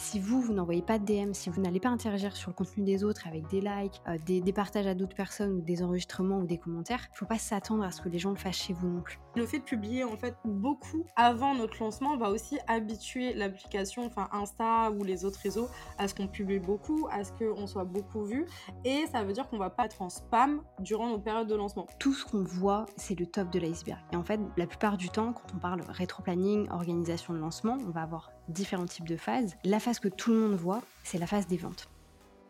Si vous, vous n'envoyez pas de DM, si vous n'allez pas interagir sur le contenu des autres avec des likes, euh, des, partages à d'autres personnes ou des enregistrements ou des commentaires, il faut pas s'attendre à ce que les gens le fassent chez vous non plus. Le fait de publier en fait beaucoup avant notre lancement va aussi habituer l'application, enfin Insta ou les autres réseaux, à ce qu'on publie beaucoup, à ce qu'on soit beaucoup vu, et ça veut dire qu'on va pas être en spam durant nos périodes de lancement. Tout ce qu'on voit, c'est le top de l'iceberg. Et en fait, la plupart du temps, quand on parle rétro-planning, organisation de lancement, on va avoir différents types de phases. La phase que tout le monde voit, c'est la phase des ventes.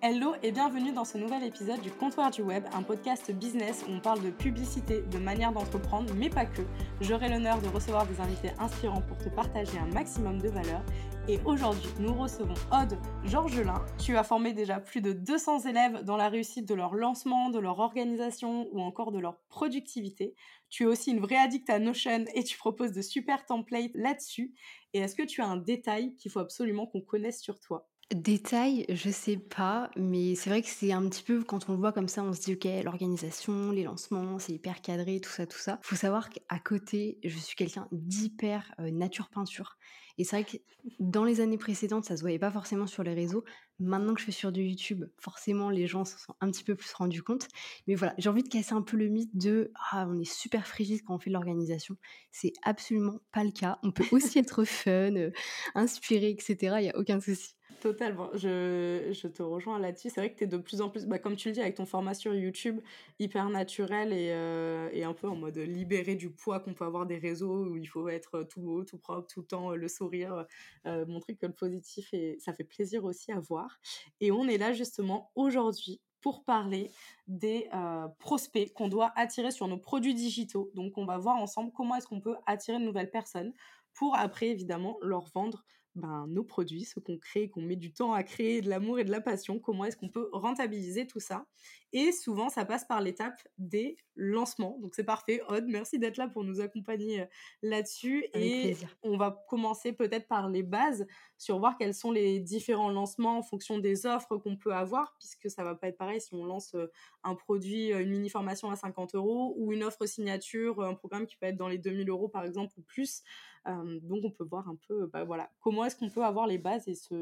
Hello et bienvenue dans ce nouvel épisode du Comptoir du Web, un podcast business où on parle de publicité, de manière d'entreprendre, mais pas que. J'aurai l'honneur de recevoir des invités inspirants pour te partager un maximum de valeur. Et aujourd'hui, nous recevons Aude Georgelin. Tu as formé déjà plus de 200 élèves dans la réussite de leur lancement, de leur organisation ou encore de leur productivité. Tu es aussi une vraie addict à Notion et tu proposes de super templates là-dessus. Et est-ce que tu as un détail qu'il faut absolument qu'on connaisse sur toi? Détail, je sais pas, mais c'est vrai que c'est un petit peu quand on le voit comme ça, on se dit ok, l'organisation, les lancements, c'est hyper cadré, tout ça, tout ça. Faut savoir qu'à côté, je suis quelqu'un d'hyper euh, nature peinture. Et c'est vrai que dans les années précédentes, ça se voyait pas forcément sur les réseaux. Maintenant que je fais sur du YouTube, forcément, les gens s'en sont un petit peu plus rendus compte. Mais voilà, j'ai envie de casser un peu le mythe de ah, on est super frigide quand on fait de l'organisation. C'est absolument pas le cas. On peut aussi être fun, euh, inspiré, etc. Il y a aucun souci. Totalement, je, je te rejoins là-dessus. C'est vrai que tu es de plus en plus, bah, comme tu le dis, avec ton format sur YouTube, hyper naturel et, euh, et un peu en mode libéré du poids qu'on peut avoir des réseaux où il faut être tout beau, tout propre, tout le temps, le sourire, euh, montrer que le positif, et ça fait plaisir aussi à voir. Et on est là justement aujourd'hui pour parler des euh, prospects qu'on doit attirer sur nos produits digitaux. Donc on va voir ensemble comment est-ce qu'on peut attirer de nouvelles personnes pour après évidemment leur vendre ben, nos produits, ce qu'on crée, qu'on met du temps à créer, de l'amour et de la passion, comment est-ce qu'on peut rentabiliser tout ça. Et souvent, ça passe par l'étape des lancements. Donc c'est parfait. Aude, merci d'être là pour nous accompagner euh, là-dessus. Et on va commencer peut-être par les bases sur voir quels sont les différents lancements en fonction des offres qu'on peut avoir, puisque ça va pas être pareil si on lance euh, un produit, euh, une mini formation à 50 euros ou une offre signature, un programme qui peut être dans les 2000 euros par exemple ou plus. Donc on peut voir un peu, bah, voilà, comment est-ce qu'on peut avoir les bases et se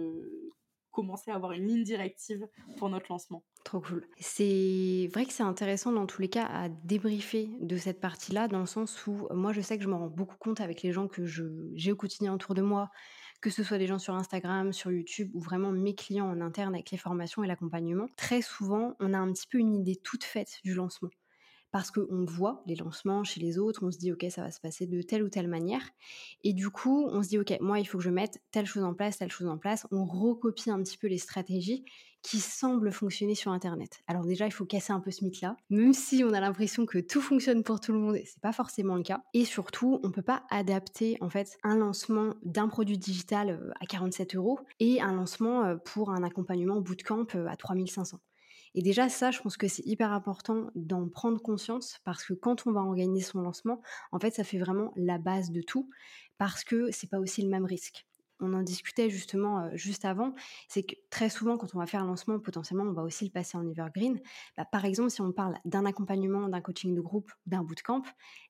commencer à avoir une ligne directive pour notre lancement. Trop cool. C'est vrai que c'est intéressant dans tous les cas à débriefer de cette partie-là, dans le sens où moi je sais que je me rends beaucoup compte avec les gens que j'ai au quotidien autour de moi, que ce soit des gens sur Instagram, sur YouTube ou vraiment mes clients en interne avec les formations et l'accompagnement. Très souvent, on a un petit peu une idée toute faite du lancement parce qu'on voit les lancements chez les autres, on se dit ok ça va se passer de telle ou telle manière, et du coup on se dit ok moi il faut que je mette telle chose en place, telle chose en place, on recopie un petit peu les stratégies qui semblent fonctionner sur internet. Alors déjà il faut casser un peu ce mythe là, même si on a l'impression que tout fonctionne pour tout le monde, c'est pas forcément le cas, et surtout on peut pas adapter en fait un lancement d'un produit digital euh, à 47 euros et un lancement euh, pour un accompagnement bootcamp euh, à 3500. Et déjà, ça, je pense que c'est hyper important d'en prendre conscience parce que quand on va organiser son lancement, en fait, ça fait vraiment la base de tout parce que c'est pas aussi le même risque. On en discutait justement euh, juste avant, c'est que très souvent, quand on va faire un lancement, potentiellement, on va aussi le passer en evergreen. Bah, par exemple, si on parle d'un accompagnement, d'un coaching de groupe, d'un bootcamp,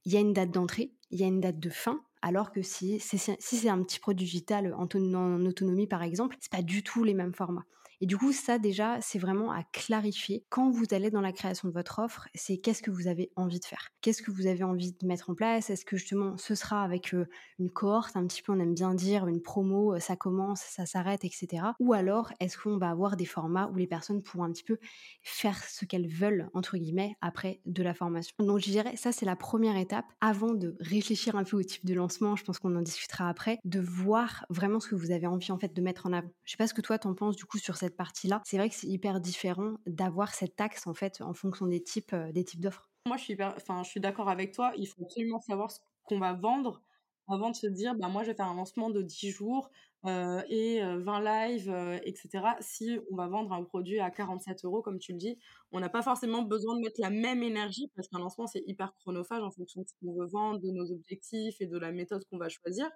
il y a une date d'entrée, il y a une date de fin, alors que si, c'est un petit produit digital en, en autonomie, par exemple, c'est pas du tout les mêmes formats. Et du coup, ça déjà, c'est vraiment à clarifier. Quand vous allez dans la création de votre offre, c'est qu'est-ce que vous avez envie de faire? Qu'est-ce que vous avez envie de mettre en place? Est-ce que justement ce sera avec une cohorte, un petit peu, on aime bien dire, une promo, ça commence, ça s'arrête, etc. Ou alors, est-ce qu'on va avoir des formats où les personnes pourront un petit peu faire ce qu'elles veulent, entre guillemets, après de la formation? Donc, je dirais, ça, c'est la première étape avant de réfléchir un peu au type de lancement. Je pense qu'on en discutera après, de voir vraiment ce que vous avez envie, en fait, de mettre en avant. Je sais pas ce que toi, t'en penses, du coup, sur cette partie-là, c'est vrai que c'est hyper différent d'avoir cette taxe en fait en fonction des types, euh, des types d'offres. Moi, je suis, enfin, je suis d'accord avec toi. Il faut absolument savoir ce qu'on va vendre avant de se dire, bah, moi, je vais faire un lancement de 10 jours euh, et 20 euh, lives, etc. Si on va vendre un produit à 47 euros, comme tu le dis, on n'a pas forcément besoin de mettre la même énergie parce qu'un lancement, c'est hyper chronophage en fonction de ce qu'on veut vendre, de nos objectifs et de la méthode qu'on va choisir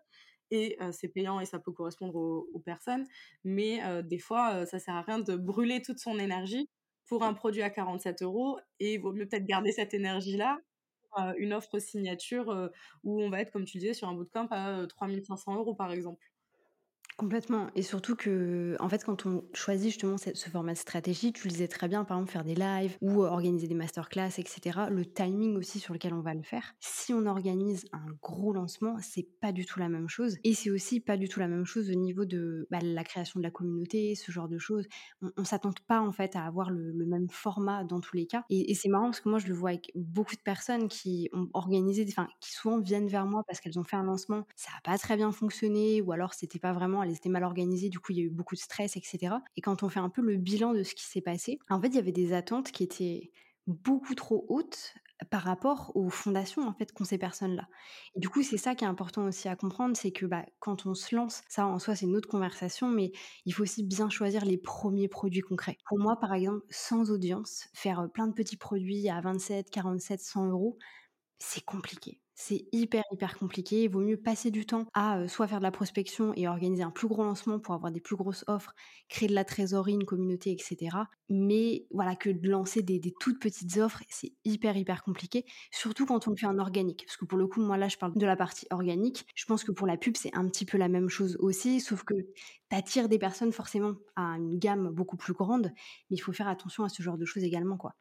et c'est payant et ça peut correspondre aux, personnes. Mais des fois, ça sert à rien de brûler toute son énergie pour un produit à 47 euros et il vaut mieux peut-être garder cette énergie-là une offre signature où on va être, comme tu disais, sur un bootcamp à 3500 euros par exemple. Complètement et surtout que, en fait, quand on choisit justement ce format de stratégie, tu le disais très bien, par exemple, faire des lives ou organiser des masterclass et cetera. Le timing aussi sur lequel on va le faire. Si on organise un gros lancement, c'est pas du tout la même chose et c'est aussi pas du tout la même chose au niveau de, bah, la création de la communauté, ce genre de choses. On on s'attend pas, en fait, à avoir le le même format dans tous les cas et et c'est marrant parce que moi, je le vois avec beaucoup de personnes qui ont organisé enfin, qui souvent viennent vers moi parce qu'elles ont fait un lancement, ça a pas très bien fonctionné ou alors c'était pas vraiment elles étaient mal organisées, du coup il y a eu beaucoup de stress, et cetera. Et quand on fait un peu le bilan de ce qui s'est passé, en fait, il y avait des attentes qui étaient beaucoup trop hautes par rapport aux fondations en fait qu'ont ces personnes-là. Et du coup, c'est ça qui est important aussi à comprendre, c'est que bah, quand on se lance, ça en soi c'est une autre conversation, mais il faut aussi bien choisir les premiers produits concrets. Pour moi, par exemple, sans audience, faire euh, plein de petits produits à 27, 47, 100 euros, c'est compliqué. C'est hyper, hyper compliqué. Il vaut mieux passer du temps à soit faire de la prospection et organiser un plus gros lancement pour avoir des plus grosses offres, créer de la trésorerie, une communauté, etc. Mais voilà, que de lancer des, des toutes petites offres, c'est hyper, hyper compliqué. Surtout quand on le fait en organique. Parce que pour le coup, moi là, je parle de la partie organique. Je pense que pour la pub, c'est un petit peu la même chose aussi. Sauf que tu attires des personnes forcément à une gamme beaucoup plus grande. Mais il faut faire attention à ce genre de choses également, quoi.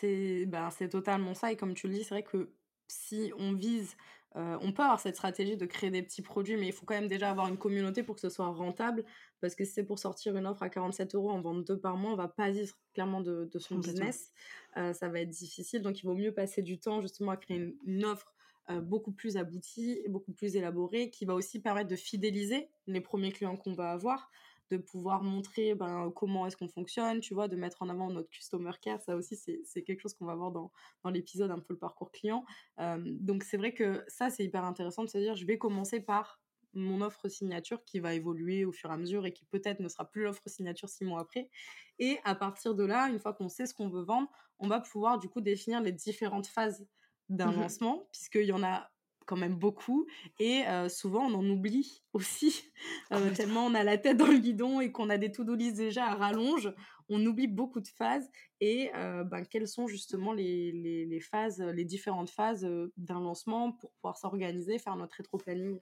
C'est ben, c'est totalement ça et comme tu le dis, c'est vrai que si on vise, heu, on peut avoir cette stratégie de créer des petits produits, mais il faut quand même déjà avoir une communauté pour que ce soit rentable. Parce que si c'est pour sortir une offre à 47 euros en vendre 2 par mois, on va pas vivre clairement de de son business. Heu, ça va être difficile, donc il vaut mieux passer du temps justement à créer une une offre, heu, beaucoup plus aboutie beaucoup plus élaborée, qui va aussi permettre de fidéliser les premiers clients qu'on va avoir de pouvoir montrer ben, comment est-ce qu'on fonctionne, tu vois, de mettre en avant notre customer care. Ça aussi, c'est quelque chose qu'on va voir dans, dans l'épisode, un peu le parcours client. Euh, donc, c'est vrai que ça, c'est hyper intéressant de se dire, je vais commencer par mon offre signature qui va évoluer au fur et à mesure et qui peut-être ne sera plus l'offre signature six mois après. Et à partir de là, une fois qu'on sait ce qu'on veut vendre, on va pouvoir du coup définir les différentes phases d'un Mhm. lancement, puisqu'il y en a quand même beaucoup et heu, souvent on en oublie aussi, heu, Complètement. tellement on a la tête dans le guidon et qu'on a des to-do list déjà à rallonge, on oublie beaucoup de phases et heu, ben, quelles sont justement les les les phases, les différentes phases, d'un lancement pour pouvoir s'organiser, faire notre rétro-planning?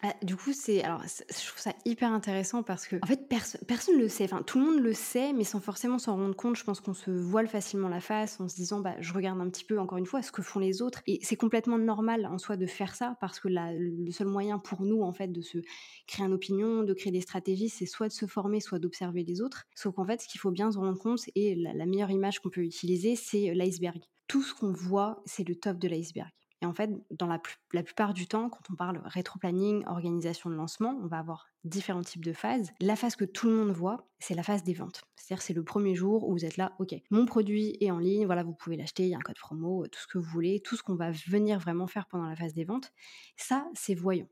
Ah, du coup, c'est alors je trouve ça hyper intéressant parce que en fait, perso personne le sait, enfin, tout le monde le sait, mais sans forcément s'en rendre compte. Je pense qu'on se voile facilement la face en se disant: «Bah, je regarde un petit peu, encore une fois, ce que font les autres» et c'est complètement normal en soi de faire ça parce que le seul moyen pour nous, en fait, de se créer une opinion, de créer des stratégies, c'est soit de se former, soit d'observer les autres. Sauf qu'en fait, ce qu'il faut bien se rendre compte et la la meilleure image qu'on peut utiliser, c'est l'iceberg. Tout ce qu'on voit, c'est le top de l'iceberg. Et en fait, dans la, plu- la plupart du temps, quand on parle rétro-planning, organisation de lancement, on va avoir différents types de phases. La phase que tout le monde voit, c'est la phase des ventes. C'est-à-dire, c'est le premier jour où vous êtes là, ok, mon produit est en ligne, voilà, vous pouvez l'acheter, il y a un code promo, euh, tout ce que vous voulez, tout ce qu'on va venir vraiment faire pendant la phase des ventes. Ça, c'est voyant.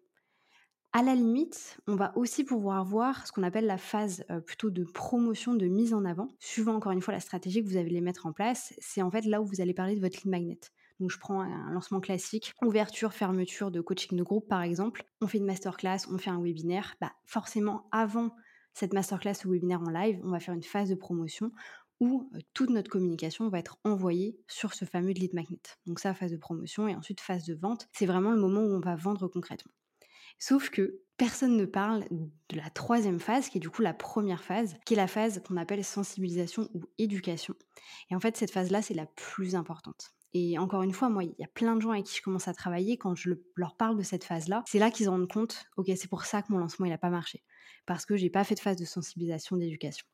À la limite, on va aussi pouvoir voir ce qu'on appelle la phase euh, plutôt de promotion, de mise en avant. Suivant encore une fois la stratégie que vous allez mettre en place, c'est en fait là où vous allez parler de votre lead magnet. Donc je prends un lancement classique, ouverture, fermeture de coaching de groupe par exemple. On fait une masterclass, on fait un webinaire. Bah, forcément, avant cette masterclass ou webinaire en live, on va faire une phase de promotion où euh, toute notre communication va être envoyée sur ce fameux lead magnet. Donc ça, phase de promotion et ensuite phase de vente. C'est vraiment le moment où on va vendre concrètement. Sauf que personne ne parle de la troisième phase, qui est du coup la première phase, qui est la phase qu'on appelle sensibilisation ou éducation. Et en fait, cette phase-là, c'est la plus importante. Et encore une fois, moi, il y a plein de gens avec qui je commence à travailler, quand je le- leur parle de cette phase-là, c'est là qu'ils se rendent compte, ok, c'est pour ça que mon lancement, il n'a pas marché. Parce que j'ai pas fait de phase de sensibilisation, d'éducation.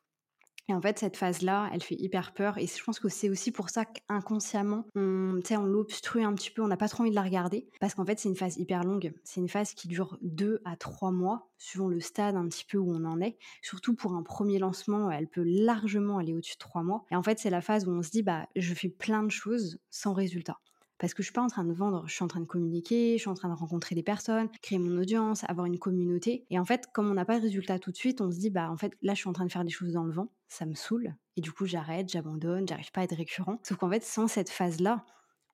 Et en fait, cette phase-là, elle fait hyper peur et je pense que c'est aussi pour ça qu'inconsciemment, on, on l'obstrue un petit peu, on n'a pas trop envie de la regarder parce qu'en fait, c'est une phase hyper longue. C'est une phase qui dure 2 à 3 mois, suivant le stade un petit peu où on en est. Surtout pour un premier lancement, elle peut largement aller au-dessus de 3 mois. Et en fait, c'est la phase où on se dit, bah, je fais plein de choses sans résultat. Parce que je suis pas en train de vendre, je suis en train de communiquer, je suis en train de rencontrer des personnes, créer mon audience, avoir une communauté. Et en fait, comme on n'a pas de résultat tout de suite, on se dit, bah en fait, là, je suis en train de faire des choses dans le vent, ça me saoule. Et du coup, j'arrête, j'abandonne, j'arrive pas à être récurrent. Sauf qu'en fait, sans cette phase-là,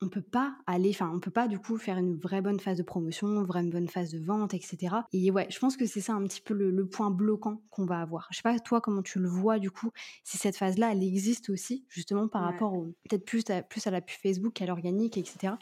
on peut pas aller, enfin, on peut pas du coup faire une vraie bonne phase de promotion, une vraie bonne phase de vente, etc. Et ouais, je pense que c'est ça un petit peu le, le point bloquant qu'on va avoir. Je sais pas toi comment tu le vois du coup, si cette phase-là, elle existe aussi, justement par Ouais. rapport au, peut-être plus à, plus à la pub Facebook qu'à l'organique, etc.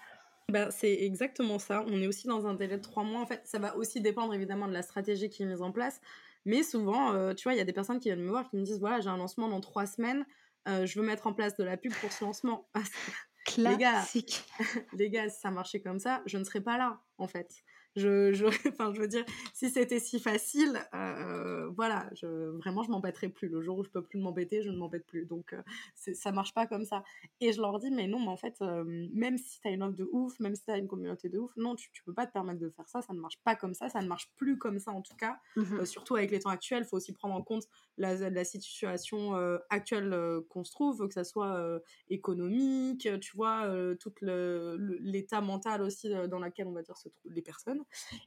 Ben, c'est exactement ça. On est aussi dans un délai de 3 mois. En fait, ça va aussi dépendre évidemment de la stratégie qui est mise en place. Mais souvent, heu, tu vois, il y a des personnes qui viennent me voir qui me disent: «Voilà, j'ai un lancement dans 3 semaines, heu, je veux mettre en place de la pub pour ce lancement». Ça les gars Classique. les gars, si ça marchait comme ça, je ne serais pas là, en fait. Je je enfin, je veux dire, si c'était si facile, heu, voilà, je vraiment, je m'embêterais plus. Le jour où je peux plus m'embêter, je ne m'embête plus. Donc c'est ça marche pas comme ça et je leur dis: «Mais non, mais en fait, hem, même si tu as une offre de ouf, même si tu as une communauté de ouf, non, tu tu peux pas te permettre de faire ça, ça ne marche pas comme ça, ça ne marche plus comme ça en tout cas». Mmh Heu, surtout avec les temps actuels, il faut aussi prendre en compte la la situation, actuelle, qu'on se trouve, que ça soit, économique, tu vois, tout l'état mental aussi, dans lequel on va dire se trouvent les personnes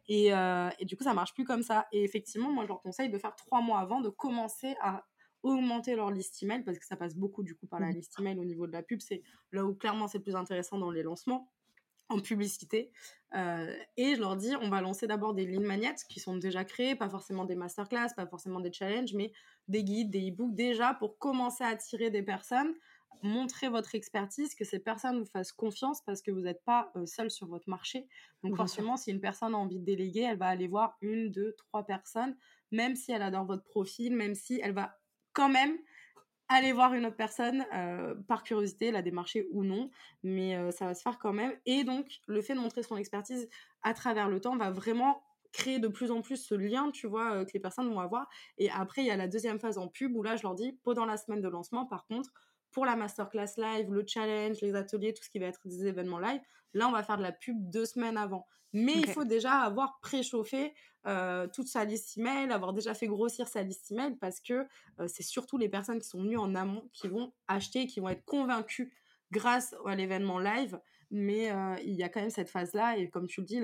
et, euh, et du coup, ça marche plus comme ça. Et effectivement, moi, je leur conseille de faire trois mois avant, de commencer à augmenter leur liste email parce que ça passe beaucoup du coup par la liste email au niveau de la pub. C'est là où clairement c'est le plus intéressant dans les lancements en publicité. Euh, et je leur dis, on va lancer d'abord des lignes magnettes qui sont déjà créées, pas forcément des masterclass, pas forcément des challenges, mais des guides, des e-books déjà pour commencer à attirer des personnes montrer votre expertise, que ces personnes vous fassent confiance parce que vous n'êtes pas euh, seul sur votre marché. Donc forcément, si une personne a envie de déléguer, elle va aller voir une, deux, trois personnes, même si elle adore votre profil, même si elle va quand même aller voir une autre personne euh, par curiosité, la démarcher ou non, mais euh, ça va se faire quand même. Et donc, le fait de montrer son expertise à travers le temps va vraiment créer de plus en plus ce lien, tu vois, que les personnes vont avoir. Et après, il y a la deuxième phase en pub où là, je leur dis, pendant la semaine de lancement, par contre, pour la masterclass live, le challenge, les ateliers, tout ce qui va être des événements live, là, on va faire de la pub deux semaines avant. Mais il faut déjà avoir préchauffé euh, toute sa liste email, avoir déjà fait grossir sa liste email parce que euh, c'est surtout les personnes qui sont venues en amont qui vont acheter, qui vont être convaincues grâce à l'événement live mais il y a quand même cette phase-là, et comme tu le dis,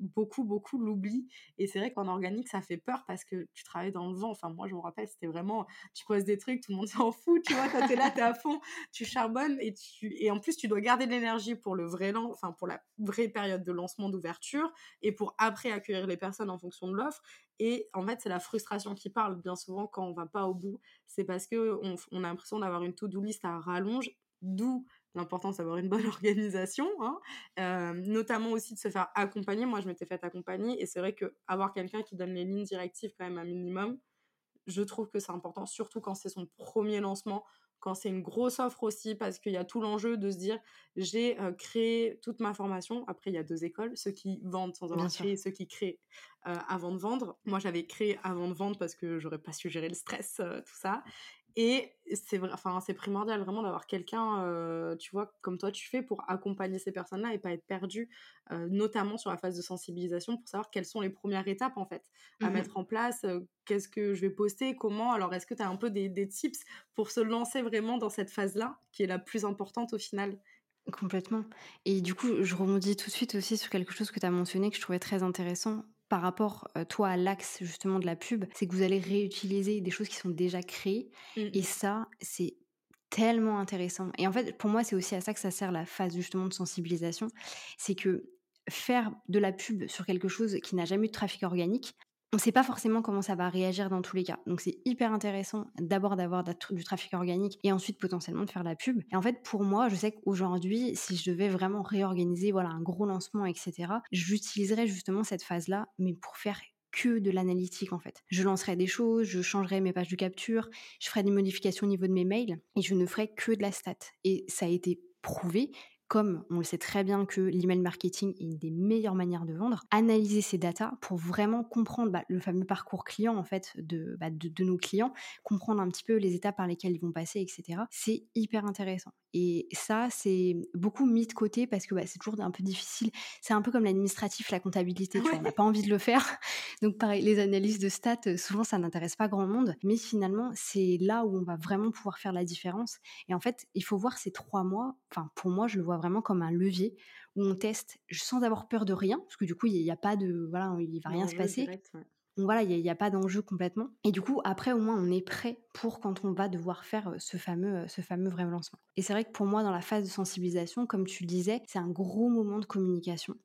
beaucoup, beaucoup l'oublient. Et c'est vrai qu'en organique, ça fait peur parce que tu travailles dans le vent. Enfin, moi, je me rappelle, c'était vraiment, tu poses des trucs, tout le monde s'en fout, tu vois, toi, t'es là, t'es à fond, tu charbonnes, et, tu... et en plus, tu dois garder de l'énergie pour le vrai enfin, pour la vraie période de lancement, d'ouverture, et pour après accueillir les personnes en fonction de l'offre. Et en fait, c'est la frustration qui parle bien souvent quand on va pas au bout. C'est parce que on, on a l'impression d'avoir une to-do list à rallonge, d'où l'importance d'avoir une bonne organisation, hein, euh, notamment aussi de se faire accompagner. Moi, je m'étais fait accompagner et c'est vrai que avoir quelqu'un qui donne les lignes directives quand même un minimum, je trouve que c'est important, surtout quand c'est son premier lancement, quand c'est une grosse offre aussi, parce qu'il y a tout l'enjeu de se dire j'ai euh, créé toute ma formation. Après, il y a deux écoles, ceux qui vendent sans avoir créé et ceux qui créent euh, avant de vendre. Moi, j'avais créé avant de vendre parce que j'aurais pas su gérer le stress, euh, tout ça. Et c'est enfin, c'est primordial vraiment d'avoir quelqu'un, euh, tu vois, comme toi tu fais pour accompagner ces personnes-là et pas être perdu, euh, notamment sur la phase de sensibilisation pour savoir quelles sont les premières étapes en fait à Mmh mettre en place. euh, Qu'est-ce que je vais poster Comment. Alors, est-ce que tu as un peu des, des tips pour se lancer vraiment dans cette phase-là qui est la plus importante au final? Complètement. Et du coup, je rebondis tout de suite aussi sur quelque chose que tu as mentionné que je trouvais très intéressant par rapport, toi, à l'axe justement de la pub, c'est que vous allez réutiliser des choses qui sont déjà créées Mm, et ça, c'est tellement intéressant et en fait, pour moi, c'est aussi à ça que ça sert la phase justement de sensibilisation. C'est que faire de la pub sur quelque chose qui n'a jamais eu de trafic organique, on ne sait pas forcément comment ça va réagir dans tous les cas. Donc c'est hyper intéressant d'abord d'avoir da du trafic organique et ensuite potentiellement de faire la pub et en fait, pour moi, je sais qu'aujourd'hui, si je devais vraiment réorganiser, voilà, un gros lancement et cetera, j'utiliserais justement cette phase-là, mais pour faire que de l'analytique, en fait. Je lancerais des choses, je changerais mes pages de capture, je ferais des modifications au niveau de mes mails et je ne ferais que de la stat et ça a été prouvé comme on le sait très bien que l'email marketing est une des meilleures manières de vendre, analyser ces datas pour vraiment comprendre bah, le fameux parcours client en fait de, bah, de, de nos clients, comprendre un petit peu les étapes par lesquelles ils vont passer, etc. C'est hyper intéressant. Et ça, c'est beaucoup mis de côté parce que bah, c'est toujours un peu difficile. C'est un peu comme l'administratif, la comptabilité, tu vois, on n'a pas envie de le faire. Donc pareil, les analyses de stats, euh, souvent ça n'intéresse pas grand monde, mais finalement, c'est là où on va vraiment pouvoir faire la différence. Et en fait, il faut voir ces trois mois, enfin pour moi, je le vois vraiment comme un levier où on teste sans avoir peur de rien, parce que du coup, il n'y a, pas de, voilà, il va rien se passer. direct, ouais. Donc voilà, il n'y a, a pas d'enjeu complètement. Et du coup, après, au moins, on est prêt pour quand on va devoir faire euh, ce fameux, euh, ce fameux vrai lancement. Et c'est vrai que pour moi, dans la phase de sensibilisation, comme tu le disais, c'est un gros moment de communication.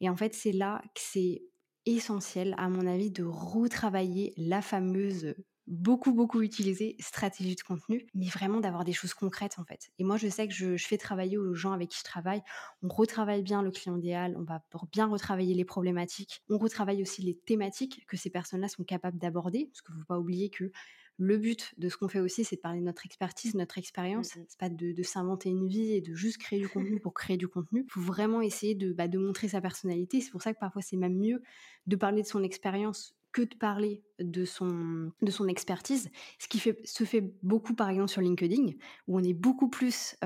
Et en fait, c'est là que c'est essentiel, à mon avis, de retravailler la fameuse beaucoup, beaucoup utilisé, stratégie de contenu, mais vraiment d'avoir des choses concrètes en fait. Et moi, je sais que je, je, fais travailler aux gens avec qui je travaille. On retravaille bien le client idéal, on va bien retravailler les problématiques, on retravaille aussi les thématiques que ces personnes-là sont capables d'aborder, parce qu'il ne faut pas oublier que le but de ce qu'on fait aussi, c'est de parler de notre expertise, notre expérience. Mmh c'est pas de, de s'inventer une vie et de juste créer du contenu pour créer du contenu. Il faut vraiment essayer de, bah, de montrer sa personnalité. C'est pour ça que parfois c'est même mieux de parler de son expérience que de parler de son, de son expertise, ce qui se fait beaucoup par exemple sur LinkedIn, où on est beaucoup plus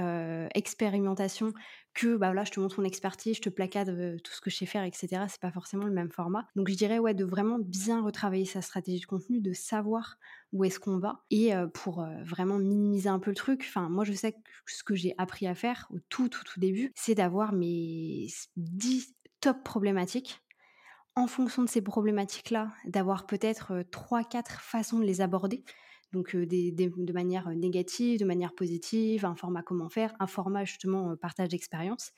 expérimentation que bah là je te montre mon expertise, je te placade tout ce que je sais faire, etc. C'est pas forcément le même format. Donc je dirais ouais de vraiment bien retravailler sa stratégie de contenu, de savoir où est-ce qu'on va et pour vraiment minimiser un peu le truc. Enfin moi je sais que ce que j'ai appris à faire au tout tout tout début, c'est d'avoir mes 10 top problématiques en fonction de ces problématiques-là, d'avoir peut-être trois, quatre façons de les aborder. Donc de manière négative, de manière positive, un format comment faire, un format justement partage d'expérience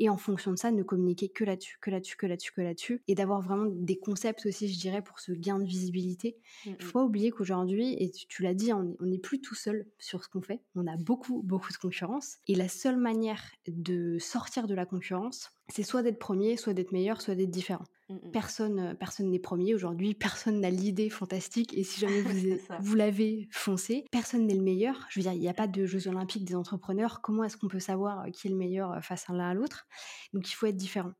et en fonction de ça, ne communiquer que là-dessus, que là-dessus, que là-dessus, que là-dessus, et d'avoir vraiment des concepts aussi, je dirais, pour ce gain de visibilité. Il mmh faut pas oublier qu'aujourd'hui, et tu, l'as dit, on n'est plus tout seul sur ce qu'on fait, on a beaucoup, beaucoup de concurrence, et la seule manière de sortir de la concurrence, c'est soit d'être premier, soit d'être meilleur, soit d'être différent. Mmh personne personne n'est premier aujourd'hui, personne n'a l'idée fantastique et si jamais vous, vous l'avez, foncé. Personne n'est le meilleur. Je veux dire, il n'y a pas de Jeux olympiques des entrepreneurs. Comment est-ce qu'on peut savoir qui est le meilleur face l'un à l'autre? Donc il faut être différent.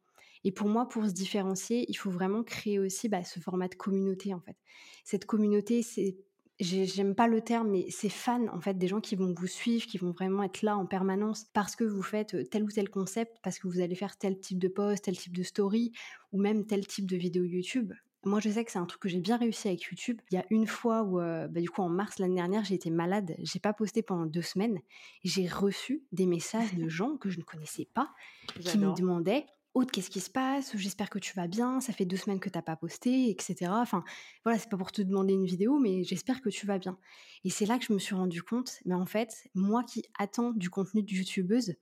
Et pour moi, pour se différencier, il faut vraiment créer aussi bah, ce format de communauté en fait. Cette communauté, c'est j'aime pas le terme, mais c'est fans, en fait, des gens qui vont vous suivre, qui vont vraiment être là en permanence parce que vous faites tel ou tel concept, parce que vous allez faire tel type de post, tel type de story, ou même tel type de vidéo YouTube. Moi, je sais que c'est un truc que j'ai bien réussi avec YouTube. Il y a une fois où, bah, du coup, en mars l'année dernière, j'ai été malade. J'ai pas posté pendant deux semaines. J'ai reçu des messages de gens que je ne connaissais pas qui me demandaient Aude, qu'est-ce qui se passe? J'espère que tu vas bien. Ça fait deux semaines que tu n'as pas posté, etc. Enfin, voilà, c'est pas pour te demander une vidéo, mais j'espère que tu vas bien. Et c'est là que je me suis rendu compte, mais en fait, moi qui attends du contenu de youtubeuse,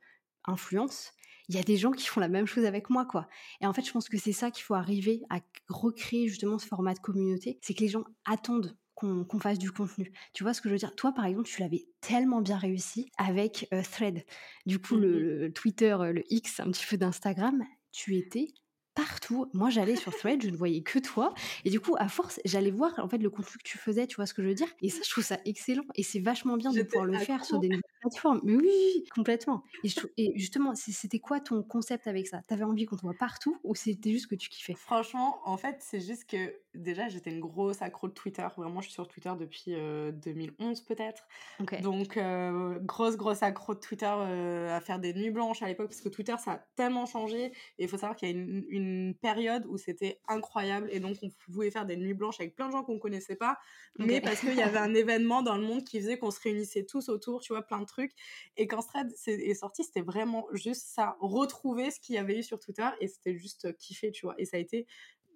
influence, il y a des gens qui font la même chose avec moi, quoi. Et en fait, je pense que c'est ça qu'il faut arriver à recréer justement ce format de communauté, c'est que les gens attendent qu'on fasse du contenu. Tu vois ce que je veux dire? Toi, par exemple, tu l'avais tellement bien réussi avec euh, Thread. Du coup, le, mmh le, Twitter, euh, le X, un petit peu d'Instagram, tu étais partout. Moi, j'allais sur Thread, je ne voyais que toi. Et du coup, à force, j'allais voir en fait le contenu que tu faisais, tu vois ce que je veux dire? Et ça, je trouve ça excellent. Et c'est vachement bien de pouvoir le faire sur des nouvelles plateformes. Mais oui, complètement. Et, et justement, c'était quoi ton concept avec ça? T'avais envie qu'on te voit partout ou c'était juste que tu kiffais? Franchement, en fait, c'est juste que déjà, j'étais une grosse accro de Twitter. Vraiment, je suis sur Twitter depuis 2011 peut-être. Donc, grosse, grosse accro de Twitter à faire des nuits blanches à l'époque parce que Twitter, ça a tellement changé. Et il faut savoir qu'il y a une, période où c'était incroyable et donc on pouvait faire des nuits blanches avec plein de gens qu'on connaissait pas, mais parce qu'il y avait un événement dans le monde qui faisait qu'on se réunissait tous autour, tu vois, plein de trucs. Et quand Thread est sorti, c'était vraiment juste ça, retrouver ce qu'il y avait eu sur Twitter et c'était juste kiffé, tu vois. Et ça a été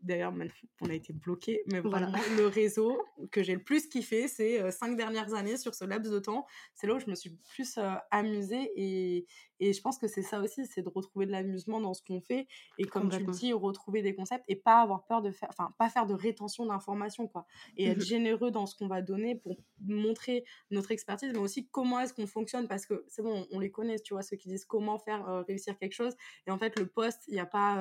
D'ailleurs, on a été bloqué, mais voilà, le réseau que j'ai le plus kiffé, c'est euh, cinq dernières années sur ce laps de temps. C'est là où je me suis plus euh, amusée et, et je pense que c'est ça aussi, c'est de retrouver de l'amusement dans ce qu'on fait et comme tu le dis, retrouver des concepts et pas avoir peur de faire, enfin pas faire de rétention d'informations quoi, et être mmh généreux dans ce qu'on va donner pour montrer notre expertise, mais aussi comment est-ce qu'on fonctionne parce que c'est bon, on les connaît, tu vois, ceux qui disent comment faire euh, réussir quelque chose et en fait le poste, il n'y a pas,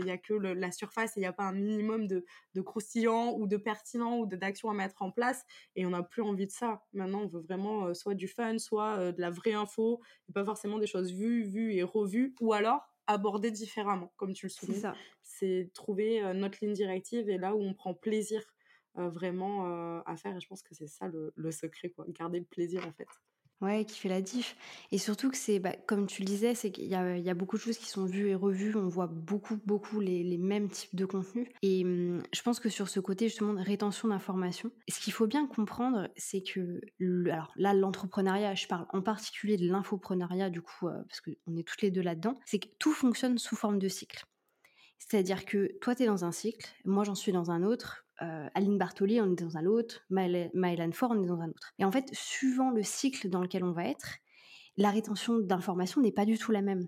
il y a que la surface, il n'y a pas un minimum de, de croustillant ou de pertinent ou d'action à mettre en place et on n'a plus envie de ça. Maintenant, on veut vraiment euh, soit du fun, soit euh, de la vraie info et pas forcément des choses vues, vues et revues ou alors aborder différemment, comme tu le soulignes. C'est trouver euh, notre ligne directive et là où on prend plaisir vraiment à faire et je pense que c'est ça le, le secret, quoi. Garder le plaisir en fait. Ouais, qui fait la diff. Et surtout que c'est, bah, comme tu le disais, c'est qu'il y a, il y a beaucoup de choses qui sont vues et revues. On voit beaucoup, beaucoup les, les mêmes types de contenus. Et mmh, je pense que sur ce côté, justement, de rétention d'informations, ce qu'il faut bien comprendre, c'est que, alors là, l'entrepreneuriat, je parle en particulier de l'infoprenariat, du coup, euh, parce qu'on est toutes les deux là-dedans, c'est que tout fonctionne sous forme de cycle. C'est-à-dire que toi, tu es dans un cycle, moi, j'en suis dans un autre, euh, Aline Bartoli, on est dans un autre, Maëlan Ford, on est dans un autre. Et en fait, suivant le cycle dans lequel on va être, la rétention d'informations n'est pas du tout la même.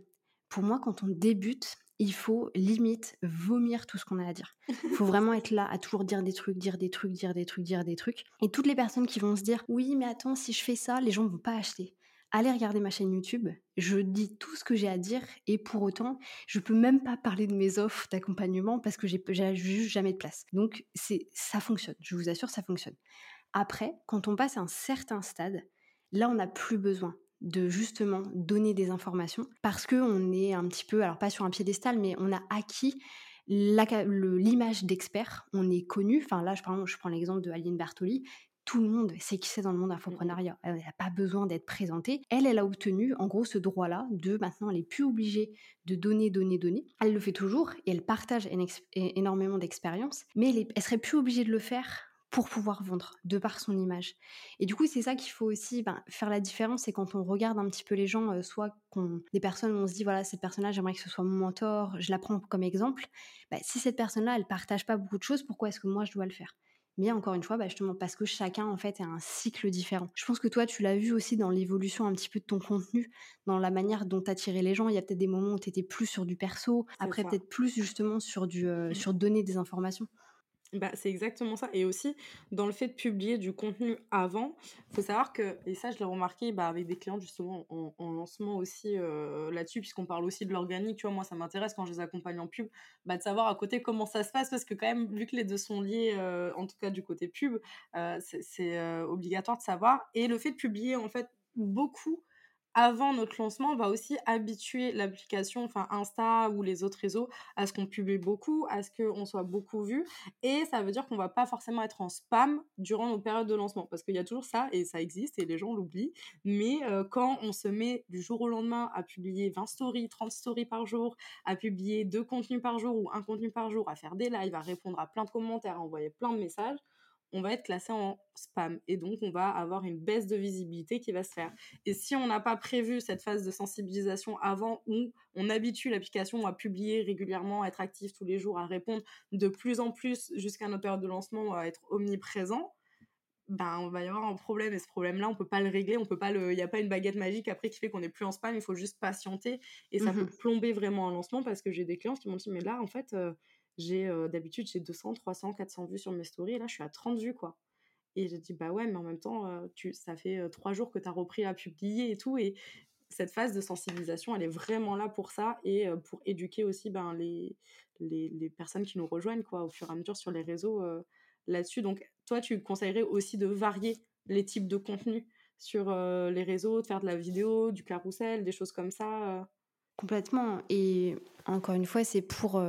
Pour moi, quand on débute, il faut limite vomir tout ce qu'on a à dire. Il faut vraiment être là à toujours dire des trucs, dire des trucs, dire des trucs, dire des trucs. Et toutes les personnes qui vont se dire oui, mais attends, si je fais ça, les gens ne vont pas acheter. Allez regarder ma chaîne YouTube, je dis tout ce que j'ai à dire et pour autant, je peux même pas parler de mes offres d'accompagnement parce que j'ai juste jamais de place. Donc c'est ça fonctionne, je vous assure, ça fonctionne. Après, quand on passe à un certain stade, là on n'a plus besoin de justement donner des informations parce qu'on est un petit peu, alors pas sur un piédestal, mais on a acquis l'image d'expert, on est connu. Enfin là, je, par je prends l'exemple de Aline Bartoli. Tout le monde sait qui c'est dans le monde infoprenariat. Elle n'a pas besoin d'être présentée. Elle, elle a obtenu en gros ce droit-là de maintenant, elle n'est plus obligée de donner, donner, donner. Elle le fait toujours et elle partage énormément d'expérience, mais elle, elle serait plus obligée de le faire pour pouvoir vendre, de par son image. Et du coup, c'est ça qu'il faut aussi ben, faire la différence, c'est quand on regarde un petit peu les gens, euh, soit qu'on, des personnes où on se dit, voilà, cette personne-là, j'aimerais que ce soit mon mentor, je la prends comme exemple, bah, si cette personne-là, elle partage pas beaucoup de choses, pourquoi est-ce que moi, je dois le faire? Mais encore une fois, bah, justement, parce que chacun, en fait, a un cycle différent. Je pense que toi, tu l'as vu aussi dans l'évolution un petit peu de ton contenu, dans la manière dont tu attiré les gens. Il y a peut-être des moments où tu étais plus sur du perso, après peut-être plus justement sur, du, euh, mmh. sur donner des informations. Bah, c'est exactement ça. Et aussi, dans le fait de publier du contenu avant, il faut savoir que, et ça je l'ai remarqué bah, avec des clients justement en, lancement aussi euh, là-dessus, puisqu'on parle aussi de l'organique, tu vois, moi ça m'intéresse quand je les accompagne en pub, bah, de savoir à côté comment ça se passe, parce que quand même, vu que les deux sont liés, euh, en tout cas du côté pub, euh, c'est obligatoire de savoir. Et le fait de publier en fait beaucoup avant notre lancement, on va aussi habituer l'application, enfin Insta ou les autres réseaux, à ce qu'on publie beaucoup, à ce qu'on soit beaucoup vu. Et ça veut dire qu'on va pas forcément être en spam durant nos périodes de lancement. Parce qu'il y a toujours ça, et ça existe, et les gens l'oublient. Mais euh, quand on se met du jour au lendemain à publier 20 stories, 30 stories par jour, à publier deux contenus par jour ou un contenu par jour, à faire des lives, à répondre à plein de commentaires, à envoyer plein de messages, on va être classé en spam et donc on va avoir une baisse de visibilité qui va se faire. Et si on n'a pas prévu cette phase de sensibilisation avant où on habitue l'application à publier régulièrement, à être actif tous les jours, à répondre de plus en plus jusqu'à notre période de lancement, à être omniprésent, ben on va y avoir un problème. Et ce problème-là on peut pas le régler, on peut pas le, il n'y a pas une baguette magique après qui fait qu'on n'est plus en spam, il faut juste patienter. Et ça peut mmh plomber vraiment un lancement parce que j'ai des clients qui m'ont dit mais là en fait euh, j'ai d'habitude j'ai 200, 300, 400 vues sur mes stories et là je suis à 30 vues quoi. Et j'ai dit bah ouais mais en même temps tu ça fait trois jours que tu as repris à publier et tout et cette phase de sensibilisation elle est vraiment là pour ça et pour éduquer aussi ben les, les, les personnes qui nous rejoignent quoi au fur et à mesure sur les réseaux là-dessus. Donc toi tu conseillerais aussi de varier les types de contenus sur les réseaux, de faire de la vidéo, du carrousel, des choses comme ça. Complètement. Et encore une fois, c'est pour